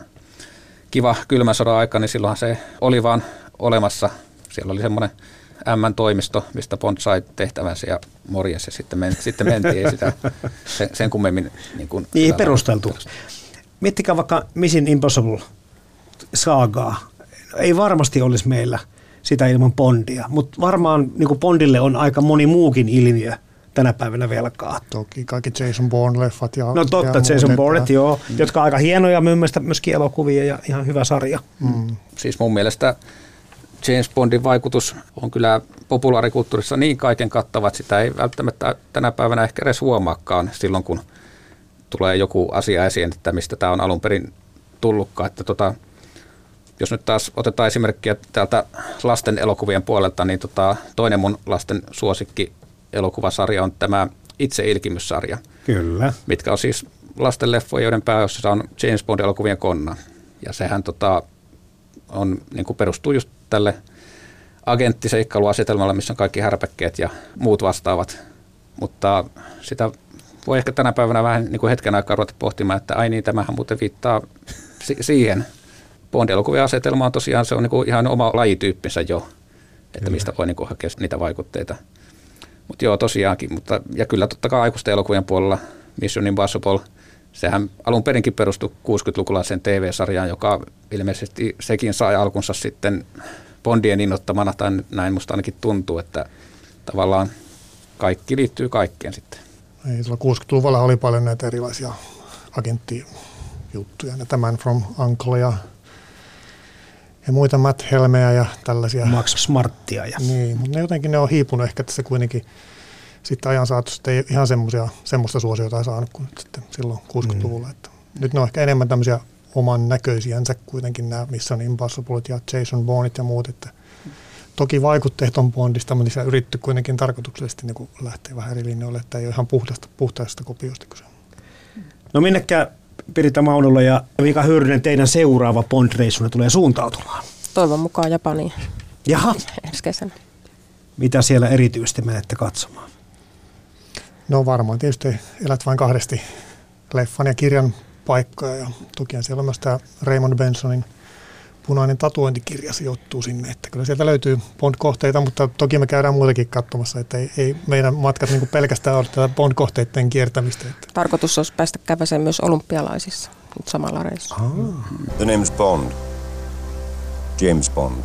kiva kylmän sodan aika, niin silloinhan se oli vaan olemassa. Siellä oli semmoinen M-toimisto, mistä Bond sai tehtävänsä ja morjes ja sitten, men, sitten mentiin. Ei sitä [laughs] sen, sen kummemmin niin kuin Niin, perusteltu. Miettikää vaikka Mission Impossible saagaa. Ei varmasti olisi meillä sitä ilman Bondia, mutta varmaan niin Bondille on aika moni muukin ilmiö tänä päivänä velkaa. Toki kaikki Jason Bourne-leffat. Ja, no totta, ja Jason Bourne, joo, mm. jotka on aika hienoja myös, myöskin elokuvia ja ihan hyvä sarja. Mm. Siis mun mielestä James Bondin vaikutus on kyllä populaarikulttuurissa niin kaiken kattava, että sitä ei välttämättä tänä päivänä ehkä edes huomaakaan silloin, kun tulee joku asia esiin, että mistä tämä on alun perin tullutkaan. Että tota, jos nyt taas otetaan esimerkkiä täältä lasten elokuvien puolelta, niin tota, toinen mun lasten suosikki elokuvasarja on tämä Itse ilkimyssarja. Kyllä. Mitkä on siis lasten leffoja, joiden pääosassa on James Bond-elokuvien konna. Ja sehän tota, on, niin kuin perustuu just tälle agenttiseikkailuasetelmalle, missä on kaikki härpäkkeet ja muut vastaavat. Mutta sitä voi ehkä tänä päivänä vähän niin kuin hetken aikaa ruveta pohtimaan, että ai niin, tämähän muuten viittaa si- siihen. Bond-elokuvien asetelma on tosiaan se on niin kuin ihan oma lajityyppinsä jo, että mistä voi niin kuin hakea niitä vaikutteita. Mutta joo, tosiaankin. Mutta, ja kyllä totta kai aikuisten elokuvien puolella Mission Impossible, sehän alun perinkin perustui 60-lukulaisen TV-sarjaan, joka ilmeisesti sekin sai alkunsa sitten Bondien innottamana, tai näin musta ainakin tuntuu, että tavallaan kaikki liittyy kaikkeen sitten. Ei, 60-luvulla oli paljon näitä erilaisia agenttijuttuja, ja tämän From Uncle ja, ja muita Matt Helmeä ja tällaisia. Max Smarttia. Ja. Niin, mutta ne jotenkin ne on hiipunut ehkä tässä kuitenkin sitten ajan saatossa ei ihan semmoista suosiota saanut kuin sitten silloin 60-luvulla. Mm. Että nyt ne on ehkä enemmän tämmöisiä oman näköisiänsä kuitenkin nämä Mission Impossible ja Jason Bourneit ja muut, että toki vaikutteet on Bondista, mutta niissä yritetty kuitenkin tarkoituksellisesti niin lähteä vähän eri linjoille, että ei ole ihan puhdasta, puhtaista kopiosta kyse. No minnekä Pirita Maunola ja Mika Hyrinen teidän seuraava Bond-reissuna tulee suuntautumaan? Toivon mukaan Japaniin. Jaha. Ensi kesänä. Mitä siellä erityisesti menette katsomaan? No varmaan tietysti elät vain kahdesti leffan ja kirjan paikkoja ja toki siellä on myös tämä Raymond Bensonin punainen tatuointikirja sijoittuu sinne, että kyllä sieltä löytyy Bond-kohteita, mutta toki me käydään muutakin katsomassa, että ei, ei meidän matkat niin pelkästään ole tätä Bond-kohteiden kiertämistä. Että. Tarkoitus olisi päästä käväsemään myös olympialaisissa nyt samalla reissulla. Ah. The name is Bond. James Bond.